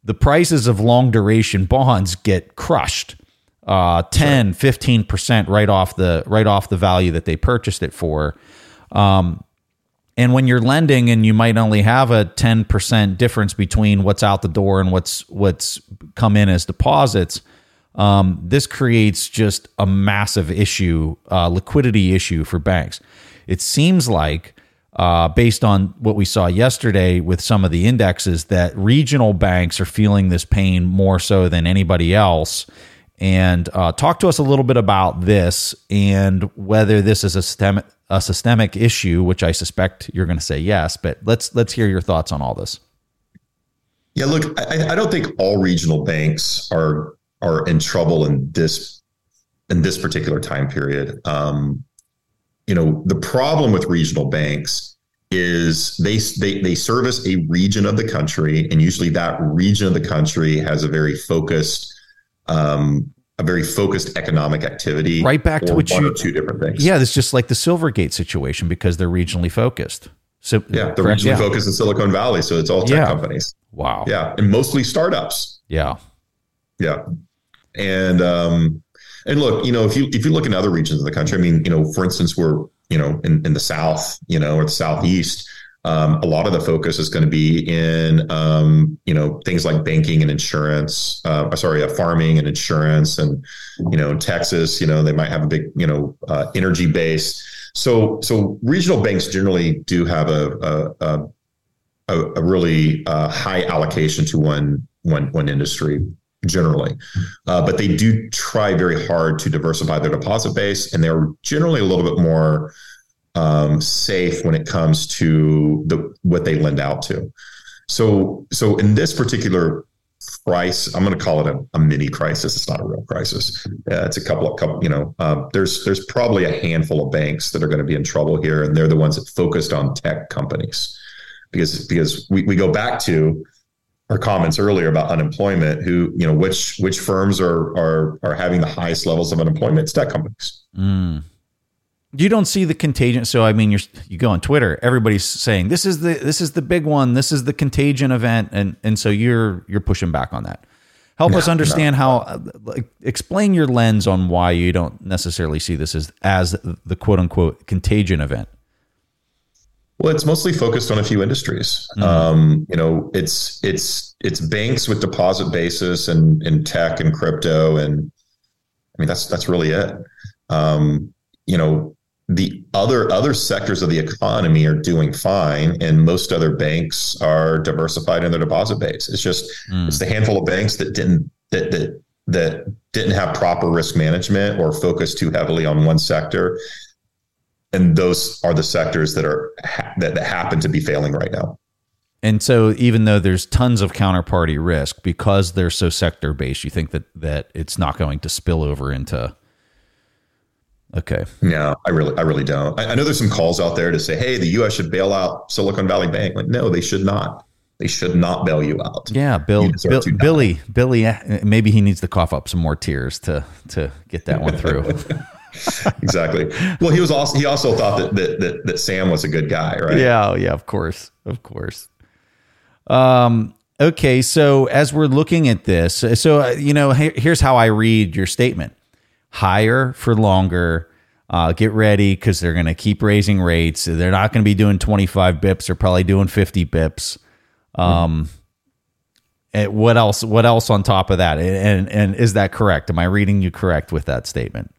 the prices of long duration bonds get crushed uh, 10, 15% right off the right off the value that they purchased it for. Um, and when you're lending and you might only have a 10% difference between what's out the door and what's what's come in as deposits, um, this creates just a massive issue, uh, liquidity issue for banks. It seems like, uh, based on what we saw yesterday with some of the indexes, that regional banks are feeling this pain more so than anybody else and uh, talk to us a little bit about this and whether this is a systemic a systemic issue, which I suspect you're going to say yes. But let's let's hear your thoughts on all this. Yeah, look, I, I don't think all regional banks are are in trouble in this in this particular time period. Um, you know, the problem with regional banks is they, they they service a region of the country, and usually that region of the country has a very focused um, a very focused economic activity. Right back to what you two different things. Yeah, it's just like the Silvergate situation because they're regionally focused. So yeah, they're regionally yeah. focused in Silicon Valley, so it's all tech yeah. companies. Wow. Yeah, and mostly startups. Yeah. Yeah, and um, and look, you know, if you if you look in other regions of the country, I mean, you know, for instance, we're you know in in the South, you know, or the Southeast. Um, a lot of the focus is going to be in, um, you know, things like banking and insurance. Uh, sorry, uh, farming and insurance, and you know, Texas. You know, they might have a big, you know, uh, energy base. So, so regional banks generally do have a a, a, a really uh, high allocation to one one one industry generally, uh, but they do try very hard to diversify their deposit base, and they're generally a little bit more um, safe when it comes to the what they lend out to. So, so in this particular price, I'm going to call it a, a, mini crisis. It's not a real crisis. it's a couple of couple. You know, uh, there's there's probably a handful of banks that are going to be in trouble here, and they're the ones that focused on tech companies because because we, we go back to our comments earlier about unemployment who you know which which firms are are are having the highest levels of unemployment it's tech companies mm you don't see the contagion. So I mean, you you go on Twitter, everybody's saying this is the this is the big one, this is the contagion event, and and so you're you're pushing back on that. Help no, us understand no. how. Like, explain your lens on why you don't necessarily see this as as the quote unquote contagion event. Well, it's mostly focused on a few industries. Mm-hmm. Um, you know, it's it's it's banks with deposit basis and and tech and crypto, and I mean that's that's really it. Um, you know, the other other sectors of the economy are doing fine and most other banks are diversified in their deposit base. It's just mm. it's the handful of banks that didn't that that that didn't have proper risk management or focus too heavily on one sector. And those are the sectors that are that, that happen to be failing right now. And so even though there's tons of counterparty risk because they're so sector based you think that that it's not going to spill over into Okay. No, I really, I really don't. I, I, know there's some calls out there to say, "Hey, the U.S. should bail out Silicon Valley Bank." Like, no, they should not. They should not bail you out. Yeah, Bill, Bill Billy, Billy. Eh, maybe he needs to cough up some more tears to to get that one through. exactly. Well, he was also he also thought that, that that that Sam was a good guy, right? Yeah, yeah, of course, of course. Um. Okay, so as we're looking at this, so you know, here's how I read your statement higher for longer. Uh, get ready because they're going to keep raising rates. They're not going to be doing 25 bips. They're probably doing 50 bips. Um, what else? What else on top of that? And and is that correct? Am I reading you correct with that statement?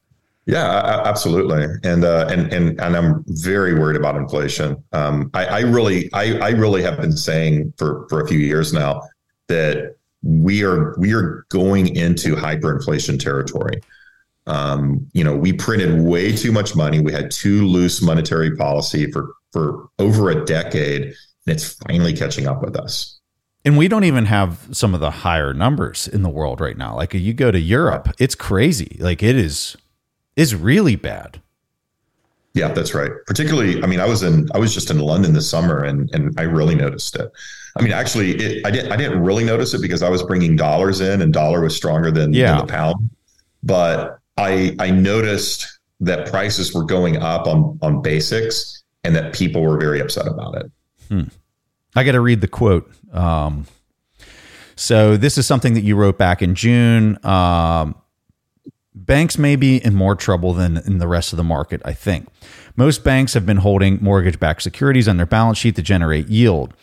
Yeah, absolutely. And uh, and and and I'm very worried about inflation. Um, I, I really, I, I really have been saying for for a few years now that we are we are going into hyperinflation territory. Um, you know, we printed way too much money. We had too loose monetary policy for for over a decade, and it's finally catching up with us. And we don't even have some of the higher numbers in the world right now. Like you go to Europe, it's crazy. Like it is is really bad. Yeah, that's right. Particularly, I mean, I was in I was just in London this summer and and I really noticed it. I mean, actually, it, I didn't I didn't really notice it because I was bringing dollars in and dollar was stronger than, yeah. than the pound. But I I noticed that prices were going up on on basics and that people were very upset about it. Hmm. I got to read the quote. Um, so this is something that you wrote back in June. Um, banks may be in more trouble than in the rest of the market. I think most banks have been holding mortgage-backed securities on their balance sheet to generate yield.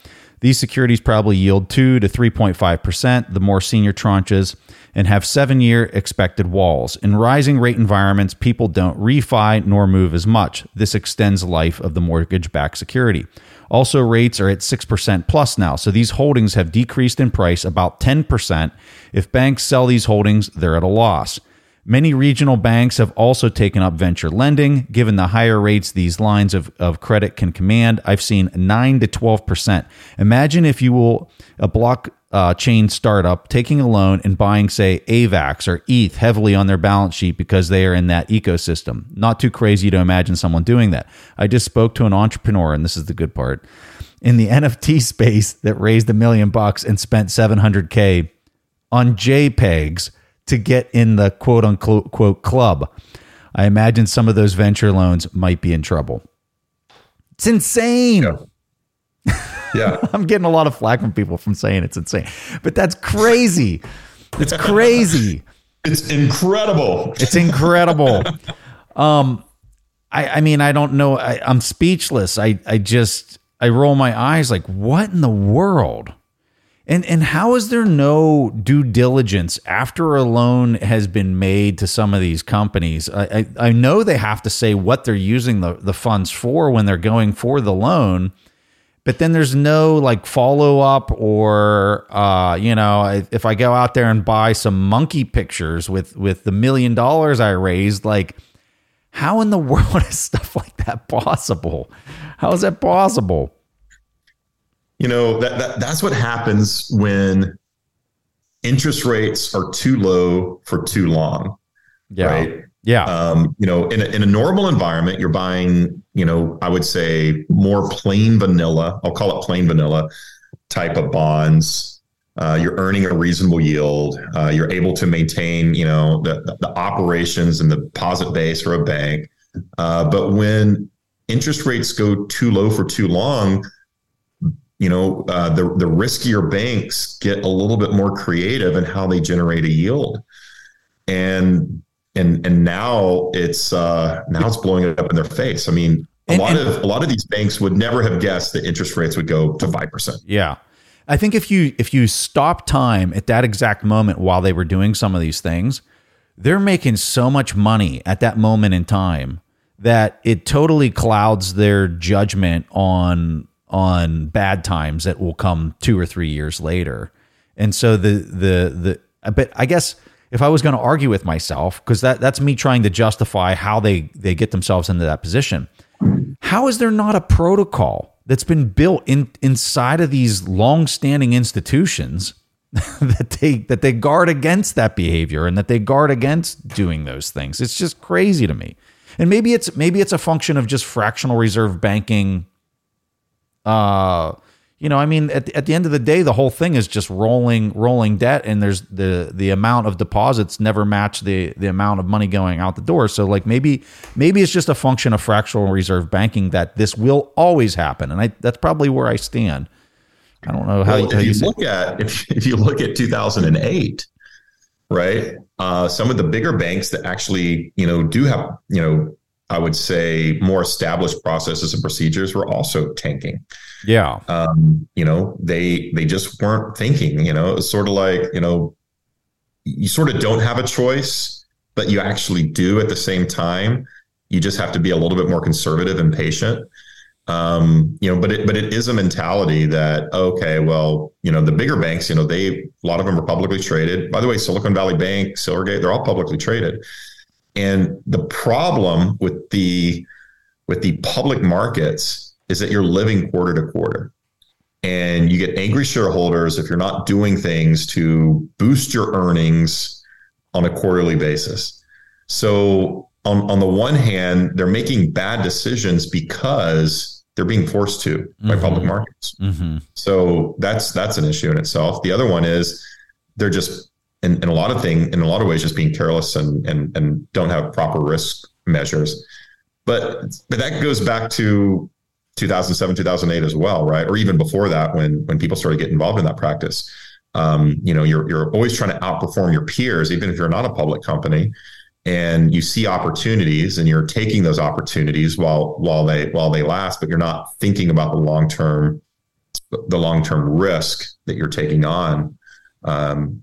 These securities probably yield 2 to 3.5%, the more senior tranches and have seven year expected WALs. In rising rate environments, people don't refi nor move as much. This extends life of the mortgage backed security. Also, rates are at 6% plus now, so these holdings have decreased in price about 10%. If banks sell these holdings, they're at a loss. Many regional banks have also taken up venture lending. Given the higher rates these lines of, of credit can command, I've seen 9 to 12%. Imagine if you will a block uh, chain startup taking a loan and buying, say, AVAX or ETH heavily on their balance sheet because they are in that ecosystem. Not too crazy to imagine someone doing that. I just spoke to an entrepreneur, and this is the good part, in the NFT space that raised a million bucks and spent 700K on JPEGs to get in the quote unquote club. I imagine some of those venture loans might be in trouble. It's insane. Yeah. Yeah. I'm getting a lot of flack from people from saying it's insane, but that's crazy. It's crazy. it's incredible. It's incredible. um, I, I mean, I don't know. I, I'm speechless. I, I just, I roll my eyes like, what in the world? And and how is there no due diligence after a loan has been made to some of these companies? I, I, I know they have to say what they're using the, the funds for when they're going for the loan, but then there's no like follow up or uh, you know if I go out there and buy some monkey pictures with with the million dollars I raised, like how in the world is stuff like that possible? How is that possible? You know, that, that that's what happens when interest rates are too low for too long. Yeah. Right. Yeah. Um, you know, in a, in a normal environment, you're buying, you know, I would say more plain vanilla, I'll call it plain vanilla type of bonds. Uh, you're earning a reasonable yield. Uh, you're able to maintain, you know, the, the operations and the deposit base for a bank. Uh, but when interest rates go too low for too long, you know, uh, the the riskier banks get a little bit more creative in how they generate a yield, and and and now it's uh, now it's blowing it up in their face. I mean, a And- lot and- of a lot of these banks would never have guessed that interest rates would go to five percent. Yeah. I think if you if you stop time at that exact moment while they were doing some of these things, they're making so much money at that moment in time that it totally clouds their judgment on on bad times that will come 2 or 3 years later. And so the the the but I guess if I was going to argue with myself cuz that that's me trying to justify how they they get themselves into that position. How is there not a protocol that's been built in inside of these long-standing institutions that they that they guard against that behavior and that they guard against doing those things? It's just crazy to me. And maybe it's maybe it's a function of just fractional reserve banking uh you know, I mean, at, at the end of the day, the whole thing is just rolling rolling debt, and there's the the amount of deposits never match the the amount of money going out the door. So, like maybe maybe it's just a function of fractional reserve banking that this will always happen, and I, that's probably where I stand. I don't know how, Well, how if you, you look at if, if you look at 2008, right? Uh, some of the bigger banks that actually you know do have you know I would say more established processes and procedures were also tanking. yeah, Um, you know, they they just weren't thinking. You know, it was sort of like you know, you sort of don't have a choice, but you actually do at the same time. You just have to be a little bit more conservative and patient um, you know, but it but it is a mentality that okay, well, you know, the bigger banks, you know, they a lot of them are publicly traded. By the way, Silicon Valley Bank, Silvergate, they're all publicly traded. And the problem with the with the public markets is that you're living quarter to quarter. And you get angry shareholders if you're not doing things to boost your earnings on a quarterly basis. So on, on the one hand, they're making bad decisions because they're being forced to by Mhm. public markets. hmm So that's that's an issue in itself. The other one is they're just in, in a lot of thing in a lot of ways just being careless and and and don't have proper risk measures. But but that goes back to 2007 2008 as well, right? Or even before that when when people started getting involved in that practice. Um, you know, you're you're always trying to outperform your peers, even if you're not a public company and you see opportunities and you're taking those opportunities while while they while they last but you're not thinking about the long term the long term risk that you're taking on um,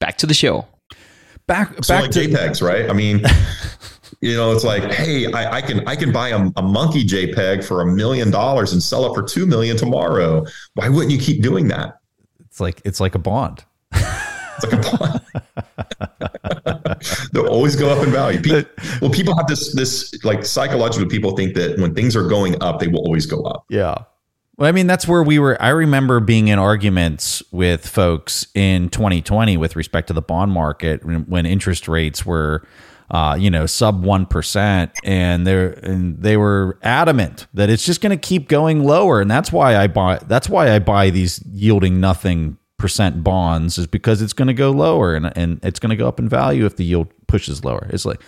back to the show. Back, So back like to JPEGs, right? I mean, you know, it's like, hey, I, I can I can buy a, a monkey JPEG for a million dollars and sell it for two million tomorrow. Why wouldn't you keep doing that? It's like it's like a bond. It's like a bond. They'll always go up in value. People, well, people have this this like psychologically, people think that when things are going up, they will always go up. Yeah. Well, I mean, that's where we were. I remember being in arguments with folks in 2020 with respect to the bond market when, interest rates were, uh, you know, sub one percent, and they and they were adamant that it's just going to keep going lower, and that's why I buy. That's why I buy these yielding nothing percent bonds is because it's going to go lower and and it's going to go up in value if the yield pushes lower. It's like,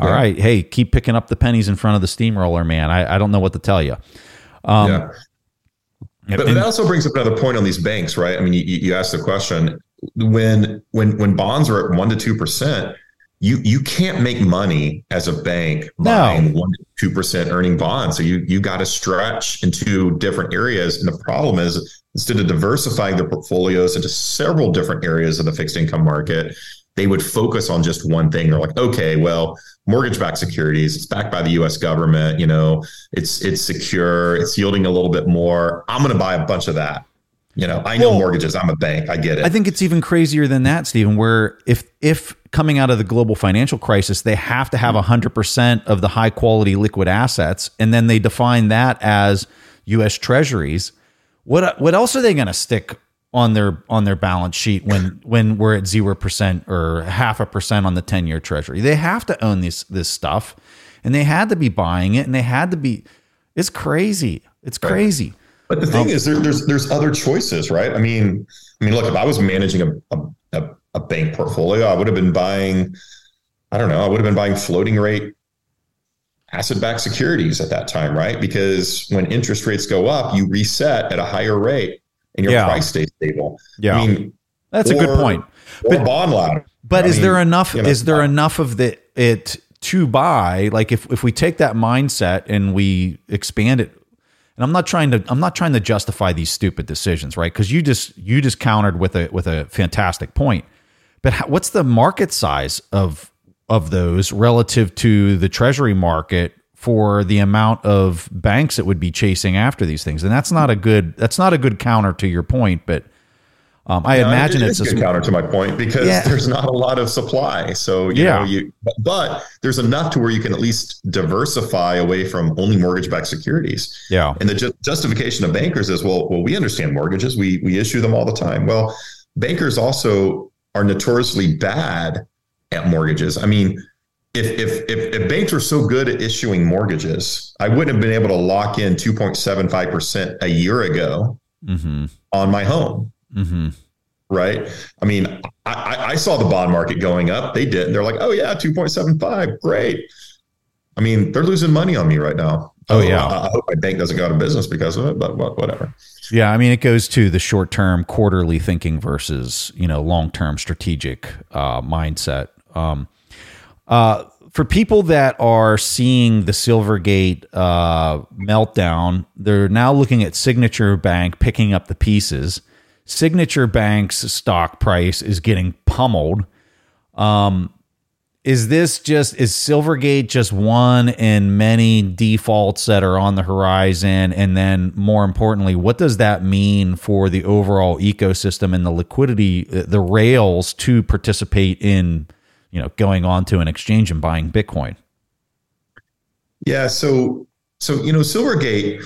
all Yeah. right, hey, keep picking up the pennies in front of the steamroller, man. I, I don't know what to tell you. Um, yeah. But, but that also brings up another point on these banks, right? I mean, you, you asked the question when when when bonds are at one to two percent, you you can't make money as a bank buying one to two percent earning bonds. So you you got to stretch into different areas. And the problem is instead of diversifying their portfolios into several different areas of the fixed income market, they would focus on just one thing. They're like, okay, well, mortgage-backed securities, it's backed by the U.S. government. You know, it's it's secure, it's yielding a little bit more. I'm going to buy a bunch of that. You know, I know Well, mortgages. I'm a bank. I get it. I think it's even crazier than that, Steven. Where if if coming out of the global financial crisis, they have to have hundred percent of the high quality liquid assets, and then they define that as U.S. Treasuries. What what else are they going to stick on their on their balance sheet when when we're at zero percent or half a percent on the ten year Treasury? They have to own this this stuff, and they had to be buying it, and they had to be. It's crazy. It's crazy. But the thing um, is, there, there's there's other choices, right? I mean, I mean, look, if I was managing a, a, a, a bank portfolio, I would have been buying, I don't know, I would have been buying floating rate asset-backed securities at that time, right? Because when interest rates go up, you reset at a higher rate, and your Yeah. price stays stable. Yeah. I mean, That's a good or- point. Or bond ladder. But I is mean, there enough? you know, is there enough of the it to buy? Like if if we take that mindset and we expand it, and I'm not trying to I'm not trying to justify these stupid decisions, right? Because you just you just countered with a with a fantastic point. But how, what's the market size of of those relative to the treasury market for the amount of banks that would be chasing after these things? And that's not a good that's not a good counter to your point, but um, I No, imagine it it's a counter to my point because Yeah. there's not a lot of supply. So you Yeah. know you, but there's enough to where you can at least diversify away from only mortgage-backed securities. yeah And the ju- justification of bankers is, well, well, we understand mortgages. We we issue them all the time. Well, bankers also are notoriously bad at mortgages. I mean, if if if, if banks were so good at issuing mortgages, I wouldn't have been able to lock in 2.75 percent a year ago mm-hmm, on my home. mm-hmm. Right. I mean, I, I- I saw the bond market going up. They did. They're like, oh yeah, 2.75. Great. I mean, they're losing money on me right now. Oh, yeah. I, I hope my bank doesn't go out of business because of it, but, but whatever. Yeah, I mean, it goes to the short term, quarterly thinking versus you know long term strategic uh, mindset. Um, uh, for people that are seeing the Silvergate uh, meltdown, they're now looking at Signature Bank picking up the pieces. Signature Bank's stock price is getting pummeled. Um, is this just is Silvergate just one in many defaults that are on the horizon? And then more importantly, what does that mean for the overall ecosystem and the liquidity, uh, the rails to participate in, you know, going on to an exchange and buying Bitcoin? Yeah. So, so, you know, Silvergate,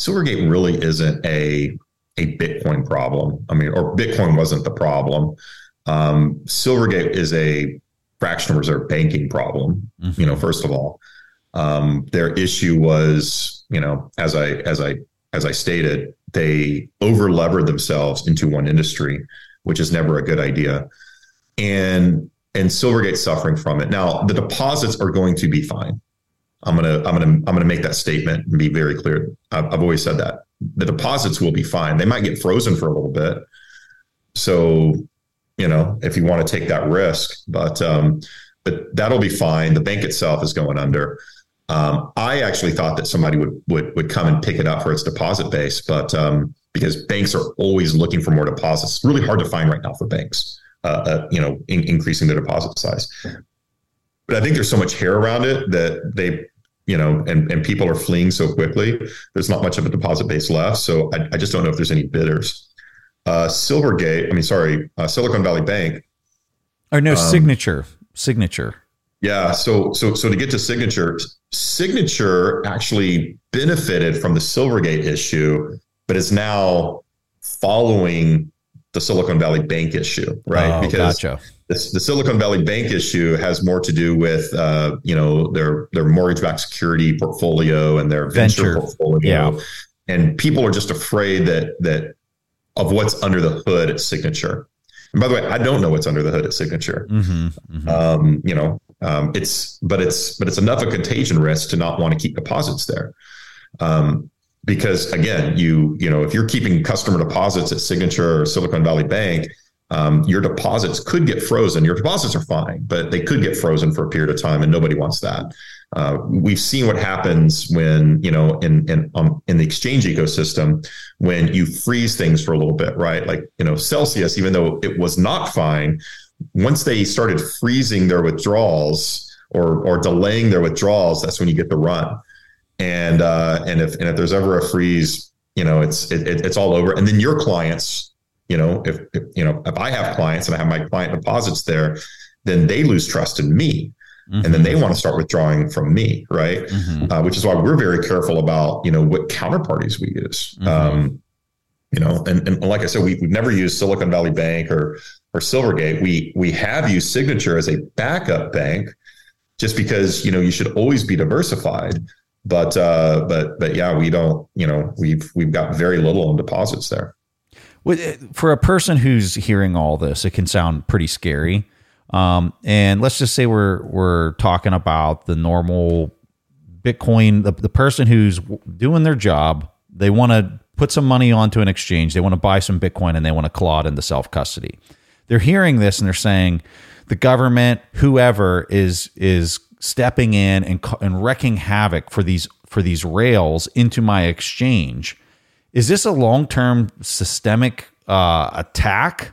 Silvergate really isn't a, a Bitcoin problem. I mean, or Bitcoin wasn't the problem. Um, Silvergate is a fractional reserve banking problem. Mhm. You know, first of all, um, their issue was, you know, as I as I as I stated, they over levered themselves into one industry, which is never a good idea. And and Silvergate's suffering from it. Now, the deposits are going to be fine. I'm gonna I'm gonna I'm gonna make that statement and be very clear. I've, I've always said that the deposits will be fine. They might get frozen for a little bit. So, you know, if you want to take that risk, but um, but that'll be fine. The bank itself is going under. Um, I actually thought that somebody would would would come and pick it up for its deposit base, but um, because banks are always looking for more deposits, it's really hard to find right now for banks. Uh, uh, you know, in, increasing the deposit size. But I think there's so much hair around it that they, you know, and and people are fleeing so quickly. There's not much of a deposit base left, so I, I just don't know if there's any bidders. Uh, Silvergate, I mean, sorry, uh, Silicon Valley Bank Or no, Um, signature, signature. Yeah. So so so to get to signature, signature actually benefited from the Silvergate issue, but is now following the Silicon Valley Bank issue, right? Oh, because gotcha. the, the Silicon Valley Bank issue has more to do with uh, you know their their mortgage-backed security portfolio and their venture, Venture. portfolio, Yeah. and people are just afraid that that of what's under the hood at Signature. And by the way, I don't know what's under the hood at Signature hmm hmm um, you know, um, it's but it's but it's enough of a contagion risk to not want to keep deposits there, um, because again, you you know, if you're keeping customer deposits at Signature or Silicon Valley Bank, um, your deposits could get frozen. Your deposits are fine, but they could get frozen for a period of time, and nobody wants that. Uh, we've seen what happens when you know in in um, in the exchange ecosystem when you freeze things for a little bit, right? Like you know, Celsius, even though it was not fine, once they started freezing their withdrawals or or delaying their withdrawals, that's when you get the run. And uh, and if and if there's ever a freeze, you know, it's it, it, it's all over. And then your clients, you know, if, if you know if I have clients and I have my client deposits there, then they lose trust in me, and then they want to start withdrawing from me, right? hmm uh, which is why we're very careful about you know what counterparties we use. Mhm. Um, you know, and, and like I said, we, we've never used Silicon Valley Bank or or Silvergate. We we have used Signature as a backup bank, just because you know you should always be diversified. But uh, but but yeah, we don't. You know, we've we've got very little in deposits there. Eh, For a person who's hearing all this, it can sound pretty scary. Um, and let's just say we're we're talking about the normal Bitcoin, the, the person who's doing their job. They want to put some money onto an exchange. They want to buy some Bitcoin and they want to claw it into self custody. They're hearing this and they're saying the government, whoever is is stepping in and and wrecking havoc for these for these rails into my exchange. Is this a long term systemic uh, attack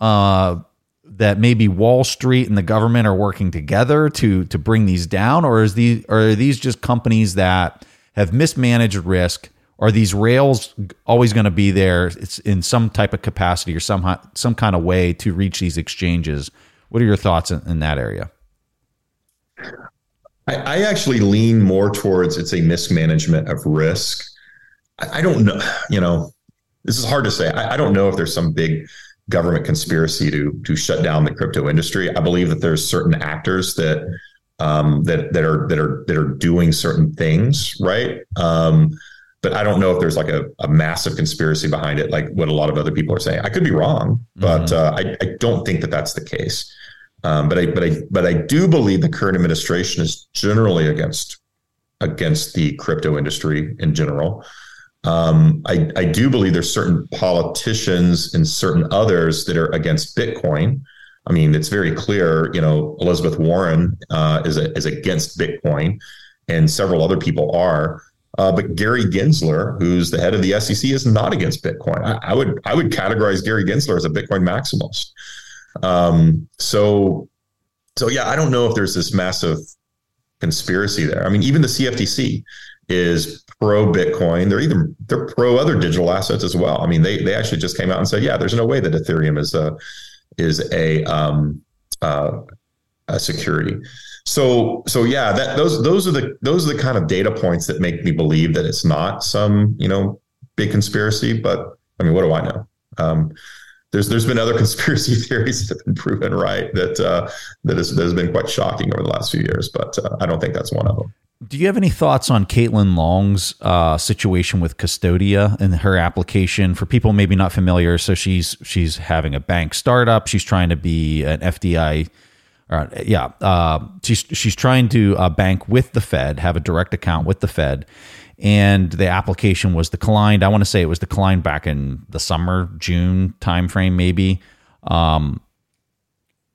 uh, that maybe Wall Street and the government are working together to to bring these down, or is these are these just companies that have mismanaged risk? Are these rails always going to be there? It's in some type of capacity or some some kind of way to reach these exchanges. What are your thoughts in, in that area? I, I, actually lean more towards it's a mismanagement of risk. I, I, don't know, you know, this is hard to say. I, I don't know if there's some big government conspiracy to to shut down the crypto industry. I believe that there's certain actors that um, that that are that are that are doing certain things, right? Um, but I don't know if there's like a, a massive conspiracy behind it, like what a lot of other people are saying. I could be wrong, but mm-hmm. uh, I, I, don't think that that's the case. Um, but I but I but I do believe the current administration is generally against against the crypto industry in general. Um, I, I do believe there's certain politicians and certain others that are against Bitcoin. I mean, it's very clear. You know, Elizabeth Warren uh, is a, is against Bitcoin, and several other people are. Uh, but Gary Gensler, who's the head of the SEC, is not against Bitcoin. I, I would I would categorize Gary Gensler as a Bitcoin maximalist. Um, so, so yeah, I don't know if there's this massive conspiracy there. I mean, even the CFTC is pro Bitcoin. They're even they're pro other digital assets as well. I mean, they they actually just came out and said, yeah, there's no way that Ethereum is a is a um, uh, a security. So so yeah, that those those are the those are the kind of data points that make me believe that it's not some you know big conspiracy. But I mean, what do I know? Um, there's there's been other conspiracy theories that have been proven right that uh, that, has, that has been quite shocking over the last few years, but uh, I don't think that's one of them. Do you have any thoughts on Caitlin Long's uh, situation with Custodia and her application for people maybe not familiar? So she's she's having a bank startup. She's trying to be an FDI. Uh, yeah, uh, she's she's trying to uh, bank with the Fed, have a direct account with the Fed, and the application was declined. I want to say it was declined back in the summer, June timeframe, maybe. Um,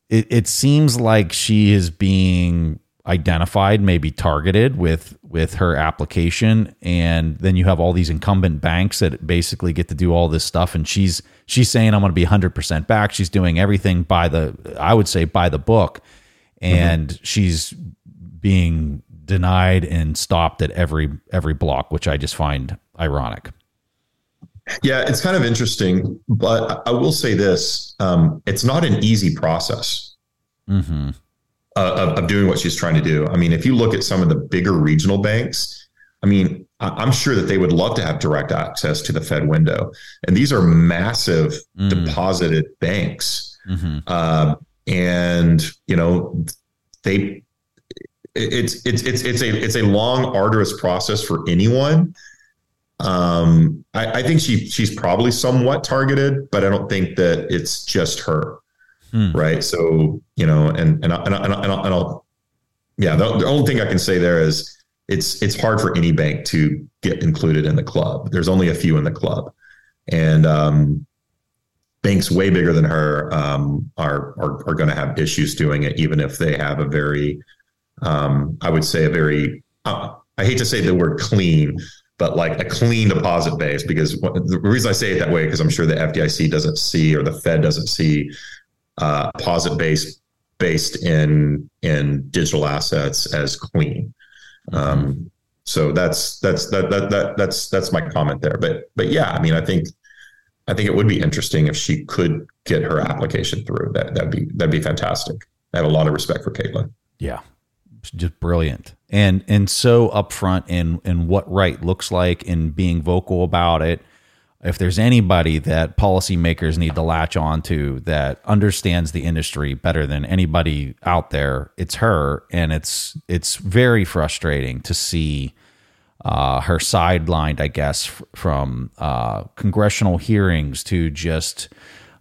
it, it seems like she is being identified, maybe targeted with with her application, and then you have all these incumbent banks that basically get to do all this stuff, and she's she's saying I'm going to be 100 percent back. She's doing everything by the I would say by the book, and mm-hmm. she's being denied and stopped at every every block, which I just find ironic. Yeah, it's kind of interesting, but I will say this: um, it's not an easy process mm-hmm. uh, of, of, doing what she's trying to do. I mean, if you look at some of the bigger regional banks, I mean, I'm sure that they would love to have direct access to the Fed window, and these are massive mm. deposited banks, mm-hmm. uh, and you know they it's it's it's it's a it's a long, arduous process for anyone. Um, I, I think she she's probably somewhat targeted, but I don't think that it's just her, hmm. right? So you know, and and and, and, and, I'll, and I'll yeah, the, the only thing I can say there is it's it's hard for any bank to get included in the club. There's only a few in the club, and um, banks way bigger than her um, are are, are going to have issues doing it, even if they have a very um, I would say a very, uh, I hate to say the word clean, but like a clean deposit base, because the reason I say it that way, because I'm sure the FDIC doesn't see or the Fed doesn't see uh, deposit base based in in digital assets as clean. Um, so that's that's that, that that that's that's my comment there. But but yeah, I mean, I think I think it would be interesting if she could get her application through. That that'd be that'd be fantastic. I have a lot of respect for Caitlin. Yeah, just brilliant. And and so upfront in in what right looks like and being vocal about it. If there's anybody that policymakers need to latch on to that understands the industry better than anybody out there it's her. And it's it's very frustrating to see uh, her sidelined i guess from uh, congressional hearings to just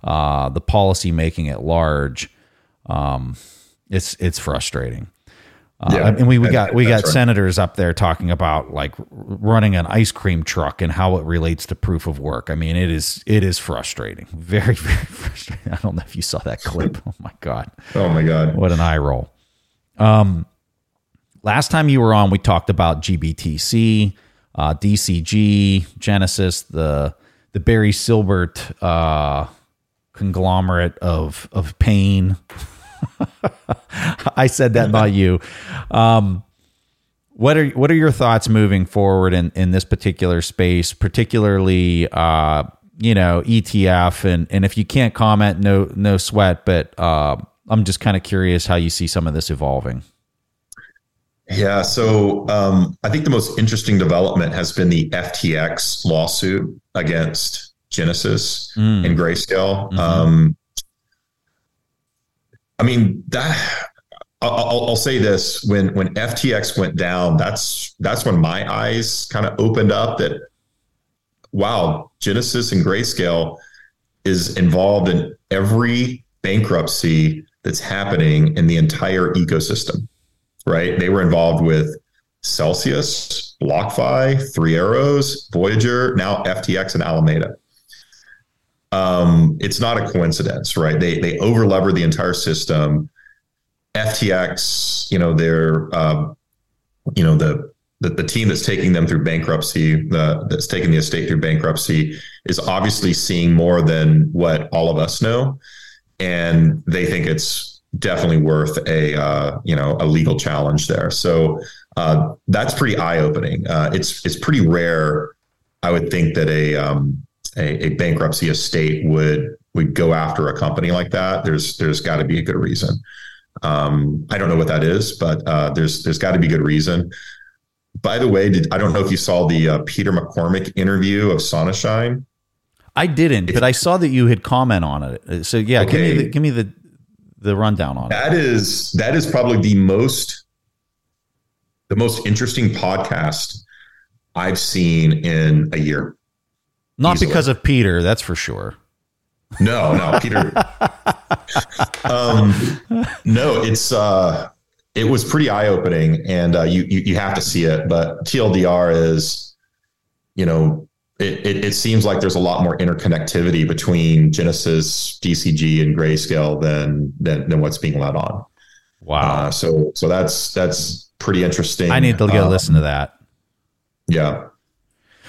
uh, the policy making at large. Um, it's it's frustrating uh, yeah, and we, we got we got right. senators up there talking about like running an ice cream truck and how it relates to proof of work. I mean, it is it is frustrating, very very frustrating. I don't know if you saw that clip. Oh my god. Oh my god. What an eye roll. Um, last time you were on, we talked about GBTC, uh, DCG, Genesis, the the Barry Silbert uh, conglomerate of of pain. I said that, not you. Um, what are what are your thoughts moving forward in, in this particular space, particularly uh, you know ETF and and if you can't comment, no no sweat. But uh, I'm just kind of curious how you see some of this evolving. Yeah, so um, I think the most interesting development has been the FTX lawsuit against Genesis mm. and Grayscale. Mm-hmm. Um, I mean that. I'll, I'll, say this: when when FTX went down, that's that's when my eyes kind of opened up. That wow, Genesis and Grayscale is involved in every bankruptcy that's happening in the entire ecosystem. Right? They were involved with Celsius, BlockFi, Three Arrows, Voyager, now FTX and Alameda um, it's not a coincidence, right? They they overlever the entire system. FTX, you know, they're uh, you know the, the the team that's taking them through bankruptcy, the, that's taking the estate through bankruptcy, is obviously seeing more than what all of us know, and they think it's definitely worth a uh, you know a legal challenge there. So uh, that's pretty eye opening. Uh, it's it's pretty rare, I would think that a um, a, a bankruptcy estate would would go after a company like that, there's there's got to be a good reason. Um, I don't know what that is, but uh, there's there's got to be good reason. By the way, did, I don't know if you saw the uh, Peter McCormack interview of Sonnenschein. I didn't, but I saw that you had comment on it. So yeah, okay. give me the, give me the the rundown on that it. That is that is probably the most the most interesting podcast I've seen in a year. Not easily. because of Peter, that's for sure. No, no, Peter. um, no, it's uh, it was pretty eye opening, and uh, you, you you have to see it. But TLDR is, you know, it, it, it seems like there's a lot more interconnectivity between Genesis, DCG, and Grayscale than than than what's being let on. Wow. Uh, so so that's that's pretty interesting. I need to go um, listen to that. Yeah.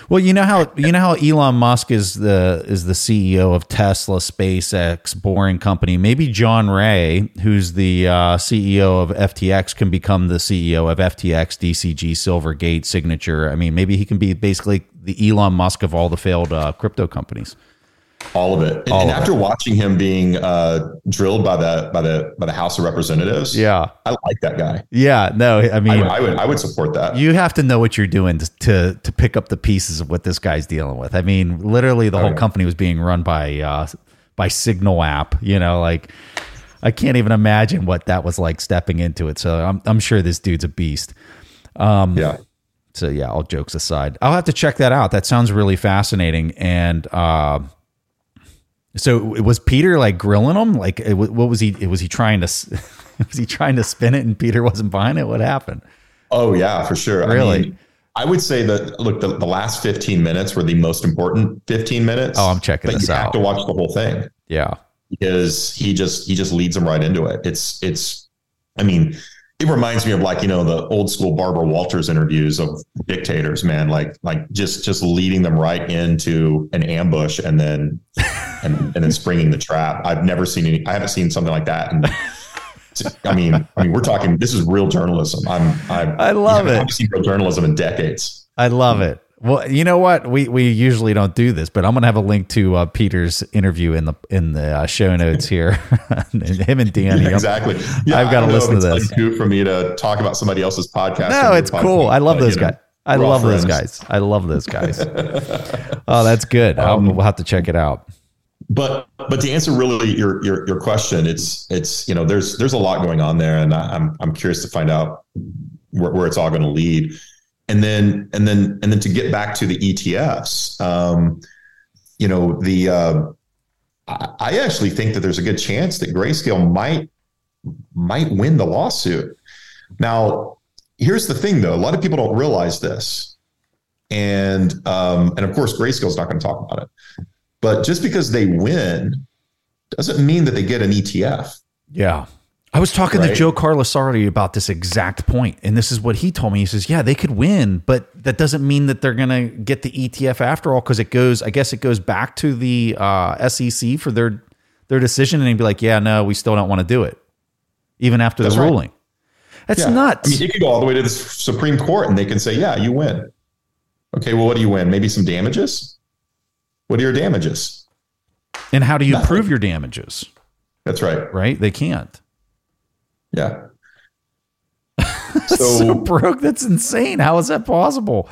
Well, you know how you know how Elon Musk is the is the CEO of Tesla, SpaceX, Boring Company. Maybe John Ray, who's the uh, CEO of FTX, can become the CEO of FTX, DCG, Silvergate, Signature. I mean, maybe he can be basically the Elon Musk of all the failed uh, crypto companies. All of it. And, and after it. watching him being uh, drilled by the by the by the House of Representatives, yeah, I like that guy. Yeah, no, I mean, I, I would I would support that. You have to know what you're doing to, to pick up the pieces of what this guy's dealing with. I mean, literally, the whole company was being run by uh, by Signal app. You know, like I can't even imagine what that was like stepping into it. So I'm I'm sure this dude's a beast. Um, yeah. So yeah, all jokes aside, I'll have to check that out. That sounds really fascinating and. Uh, so was Peter like grilling him? Like, what was he? Was he trying to? Was he trying to spin it and Peter wasn't buying it? What happened? Oh yeah, for sure. Really? I, mean, I would say that look, the, the, last 15 minutes were the most important 15 minutes. Oh, I'm checking but this you out. have to watch the whole thing. Yeah. Because he just he just leads them right into it. It's it's I mean, it reminds me of like you know the old school Barbara Walters interviews of dictators, man. Like like just just leading them right into an ambush and then and, and then springing the trap. I've never seen any. I haven't seen something like that. And I mean, I mean, we're talking. This is real journalism. I'm. I'm I love it. I've seen real journalism in decades. I love it. Well, you know what? We we usually don't do this, but I'm gonna have a link to uh, Peter's interview in the in the uh, show notes here. Him and Danny. Yeah, exactly. Yeah, I've got to listen to this. Like for me to talk about somebody else's podcast. No, it's cool. I love those guys. I love those guys. I love those guys. oh, that's good. Um, we'll have to check it out. But but to answer really your your your question, it's it's you know there's there's a lot going on there, and I'm I'm curious to find out where, where it's all going to lead and then and then and then to get back to the ETFs, um, you know the uh, I actually think that there's a good chance that Grayscale might might win the lawsuit. Now, here's the thing, though: a lot of people don't realize this, and um, and of course, Grayscale's not going to talk about it. But just because they win doesn't mean that they get an ETF. Yeah. I was talking to Joe Carlasare about this exact point, and this is what he told me. He says, "Yeah, they could win, but that doesn't mean that they're going to get the ETF after all, because it goes. I guess it goes back to the uh, SEC for their their decision, and he'd be like, "Yeah, no, we still don't want to do it, even after That's the right. ruling." That's Yeah. nuts. I mean, it could go all the way to the Supreme Court and they can say, yeah, you win. Okay, well, what do you win? Maybe some damages? What are your damages? and how do you Nothing. prove your damages? That's right. Right? They can't. Yeah. so, So, broke. That's insane. How is that possible?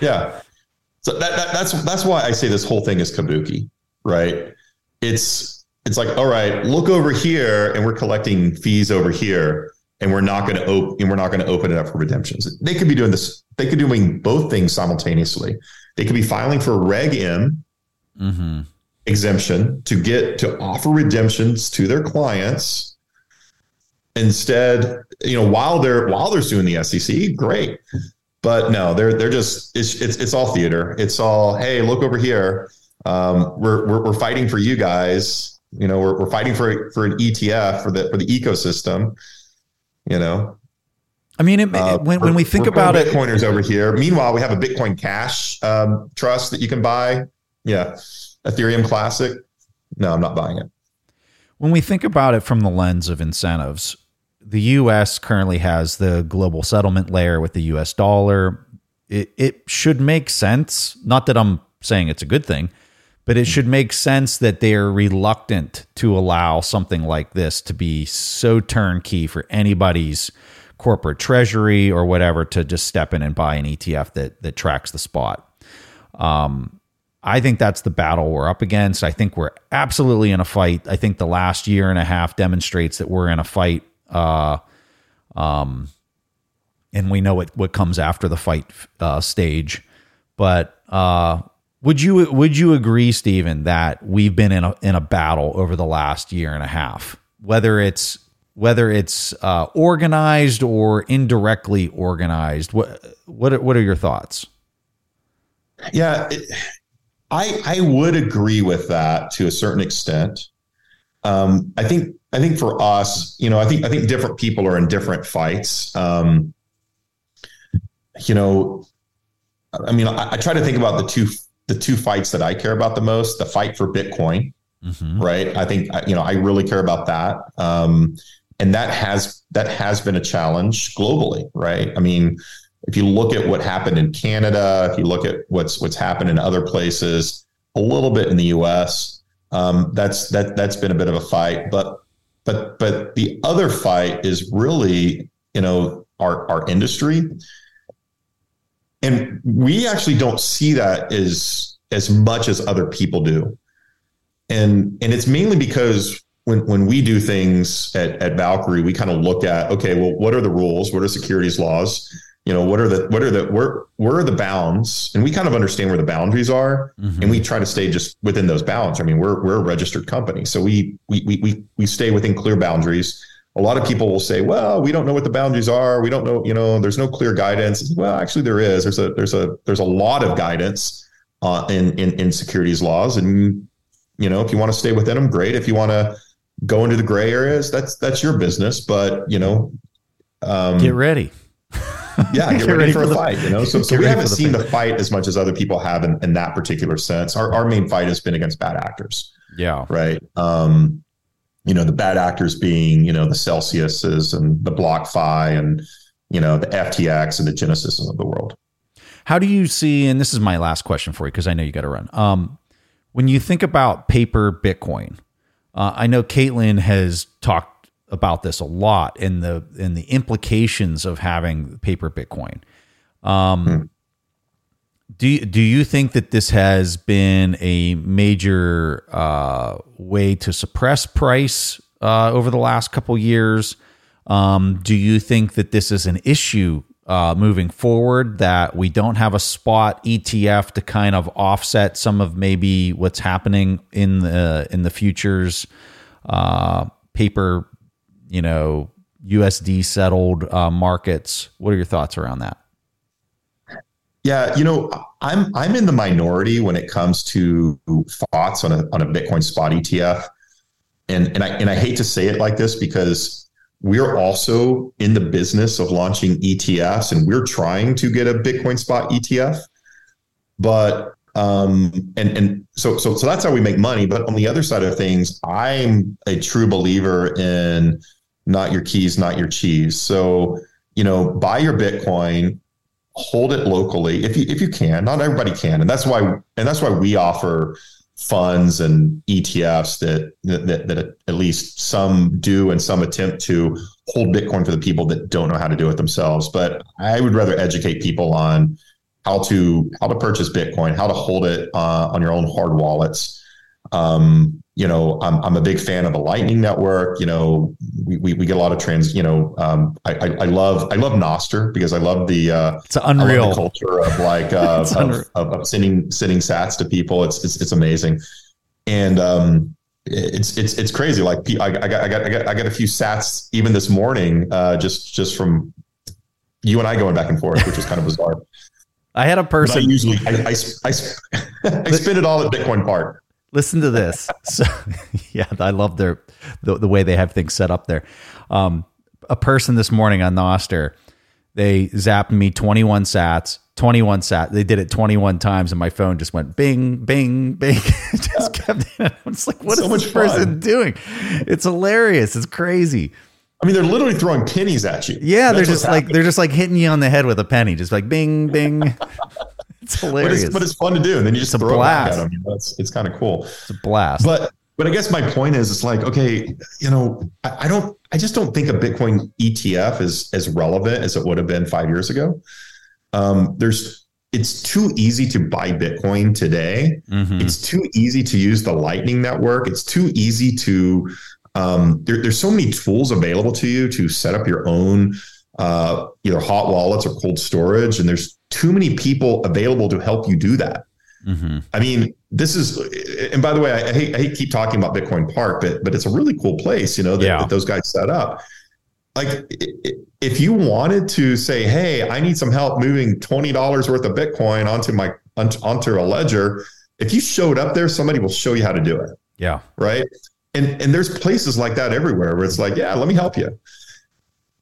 yeah. So that, that that's that's why I say this whole thing is kabuki, right? It's it's like, all right, look over here, and we're collecting fees over here, and we're not going to open and we're not going to open it up for redemptions. They could be doing this. They could be doing both things simultaneously. They could be filing for Reg M Mm-hmm. exemption to get to offer redemptions to their clients instead you know while they're while they're suing the SEC great but no they're they're just it's it's, it's all theater it's all hey look over here um, we're, we're we're fighting for you guys you know we're, we're fighting for for an ETF for the for the ecosystem you know I mean, it, uh, when when we think about it, Bitcoiners over here. Meanwhile, we have a Bitcoin Cash um, trust that you can buy. Yeah, Ethereum Classic. No, I'm not buying it. when we think about it from the lens of incentives, the U.S. currently has the global settlement layer with the U.S. dollar. It, it should make sense. Not that I'm saying it's a good thing, but it should make sense that they are reluctant to allow something like this to be so turnkey for anybody's corporate treasury or whatever to just step in and buy an ETF that that tracks the spot. Um, I think that's the battle we're up against. I think we're absolutely in a fight. I think the last year and a half demonstrates that we're in a fight. Uh, um, and we know what, what comes after the fight uh, stage. But uh, would you would you agree, Steven, that we've been in a in a battle over the last year and a half, whether it's whether it's uh, organized or indirectly organized? What what what are your thoughts? Yeah, it, I I would agree with that to a certain extent. Um, I think I think for us, you know, I think I think different people are in different fights. Um, you know, I mean, I, I try to think about the two the two fights that I care about the most: the fight for Bitcoin, Mm-hmm. right? I think you know I really care about that, um, and that has that has been a challenge globally, right? I mean, if you look at what happened in Canada, if you look at what's what's happened in other places, a little bit in the U.S., um, that's that that's been a bit of a fight, but but but the other fight is really you know our our industry, and we actually don't see that as as much as other people do and and it's mainly because when when we do things at, at Valkyrie, we kind of look at okay, well, what are the rules? What are securities laws? You know, what are the what are the where where are the bounds? And we kind of understand where the boundaries are, Mm-hmm. and we try to stay just within those bounds. I mean, we're we're a registered company, so we we we we we stay within clear boundaries. A lot of people will say, "Well, we don't know what the boundaries are. We don't know. You know, there's no clear guidance." Well, actually, there is. There's a there's a there's a lot of guidance uh, in, in in securities laws, and you know, if you want to stay within them, great. If you want to go into the gray areas, that's that's your business. But you know, um, Get ready. yeah, get, Get ready, ready for, for a the- fight. You know, so, so we haven't the seen fight. the fight as much as other people have in, in that particular sense. Our our main fight has been against bad actors, Yeah. right? Um, you know, the bad actors being you know the Celsiuses and the BlockFi and you know the FTX and the Genesis of the world. How do you see, and this is my last question for you because I know you got to run. Um, when you think about paper Bitcoin, uh, I know Caitlin has talked about this a lot in the in the implications of having paper Bitcoin. Um, Do you, do you think that this has been a major uh, way to suppress price uh, over the last couple years? Um, do you think that this is an issue uh, moving forward that we don't have a spot ETF to kind of offset some of maybe what's happening in the in the futures uh, paper, you know, USD settled uh, markets? What are your thoughts around that? Yeah, you know, I'm I'm in the minority when it comes to thoughts on a on a Bitcoin spot ETF, and and I and I hate to say it like this because we're also in the business of launching ETFs and we're trying to get a Bitcoin spot ETF. But um and and so so so that's how we make money. But on the other side of things i'm a true believer in not your keys not your cheese. So you know buy your bitcoin hold it locally if you if you can. Not everybody can. And that's why and that's why we offer funds and ETFs that, that that at least some do and some attempt to hold Bitcoin for the people that don't know how to do it themselves. But I would rather educate people on how to how to purchase Bitcoin, how to hold it uh, on your own hard wallets. Um, you know, I'm, I'm a big fan of the Lightning Network. You know, we, we, we get a lot of trans. You know, um, I, I, I love I love Nostr because I love the uh, it's unreal the culture of like uh, of, of, of, sending sending Sats to people. It's it's, it's amazing, and um, it's it's it's crazy. Like I, I got I got I got I got a few Sats even this morning, uh, just just from you and I going back and forth, which was kind of bizarre. I had a person. I usually I, I, I, I spend it all at Bitcoin Park. Listen to this. So, yeah, I love their the, the way they have things set up there. Um, a person this morning on Nostr, they zapped me 21 sats, 21 sat. They did it 21 times, and my phone just went bing, bing, bing. just kept. I was like, "What so is this person fun. doing?" It's hilarious. It's crazy. I mean, they're literally throwing pennies at you. Yeah, That's they're just like they're just like hitting you on the head with a penny, just like bing, bing. it's hilarious, but it's, but it's, fun to do, and then you just throw blast. it at them. It's it's kind of cool. It's a blast. But but I guess my point is, it's like okay, you know, I, I don't, I just don't think a Bitcoin ETF is as relevant as it would have been five years ago. Um, there's it's too easy to buy Bitcoin today. Mm-hmm. It's too easy to use the Lightning Network. It's too easy to um, there, there's so many tools available to you to set up your own uh, either hot wallets or cold storage, and there's too many people available to help you do that. Mm-hmm. I mean, this is, and by the way, I, I, hate I hate keep talking about Bitcoin Park, but but it's a really cool place, you know, that, yeah. that those guys set up. Like, if you wanted to say, "Hey, I need some help moving twenty dollars worth of Bitcoin onto my onto a ledger," if you showed up there, somebody will show you how to do it. Yeah. Right and and there's places like that everywhere where it's like, yeah, let me help you.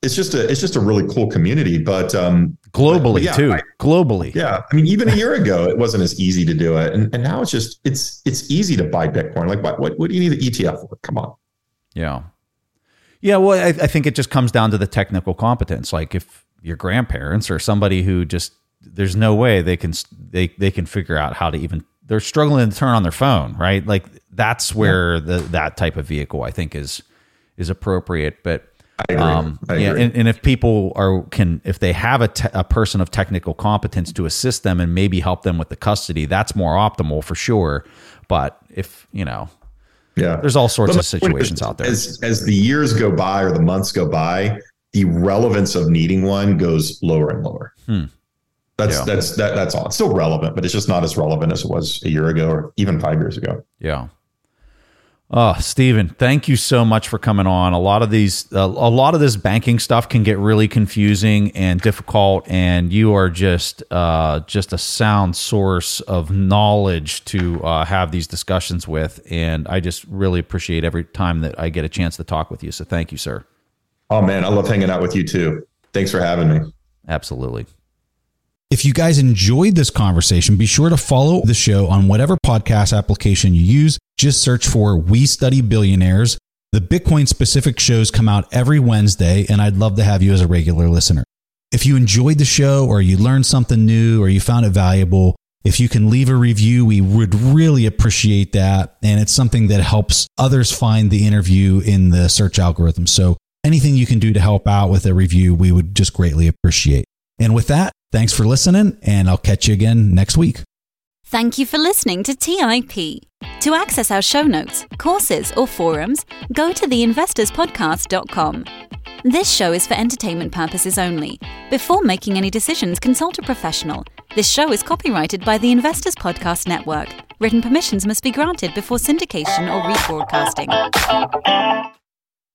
It's just a it's just a really cool community, but um, globally but yeah, too. I, globally, yeah. I mean, even a year ago, it wasn't as easy to do it, and and now it's just it's it's easy to buy Bitcoin. Like, what what, what do you need the ETF for? Come on. Yeah, yeah. Well, I, I think it just comes down to the technical competence. Like, if your grandparents or somebody who just there's no way they can they they can figure out how to even they're struggling to turn on their phone, right? Like that's where the that type of vehicle I think is is appropriate. But I agree. Um, yeah, and, and, if people are can if they have a, te- a person of technical competence to assist them and maybe help them with the custody, that's more optimal for sure. But if you know, yeah, there's all sorts of situations is, out there. As as the years go by or the months go by, the relevance of needing one goes lower and lower. Hmm. That's yeah. that's that that's all. It's still relevant, but it's just not as relevant as it was a year ago or even five years ago. Yeah. Oh, Steven, thank you so much for coming on. A lot of these, uh, a lot of this banking stuff can get really confusing and difficult, and you are just, uh, just a sound source of knowledge to uh, have these discussions with. And I just really appreciate every time that I get a chance to talk with you. So thank you, sir. Oh man, I love hanging out with you too. Thanks for having me. Absolutely. If you guys enjoyed this conversation, be sure to follow the show on whatever podcast application you use. Just search for We Study Billionaires. The Bitcoin specific shows come out every Wednesday, and I'd love to have you as a regular listener. If you enjoyed the show or you learned something new or you found it valuable, if you can leave a review, we would really appreciate that. And it's something that helps others find the interview in the search algorithm. So anything you can do to help out with a review, we would just greatly appreciate. And with that, thanks for listening, and I'll catch you again next week. Thank you for listening to TIP. To access our show notes, courses, or forums, go to theinvestorspodcast.com. This show is for entertainment purposes only. Before making any decisions, consult a professional. This show is copyrighted by the Investors Podcast Network. Written permissions must be granted before syndication or rebroadcasting.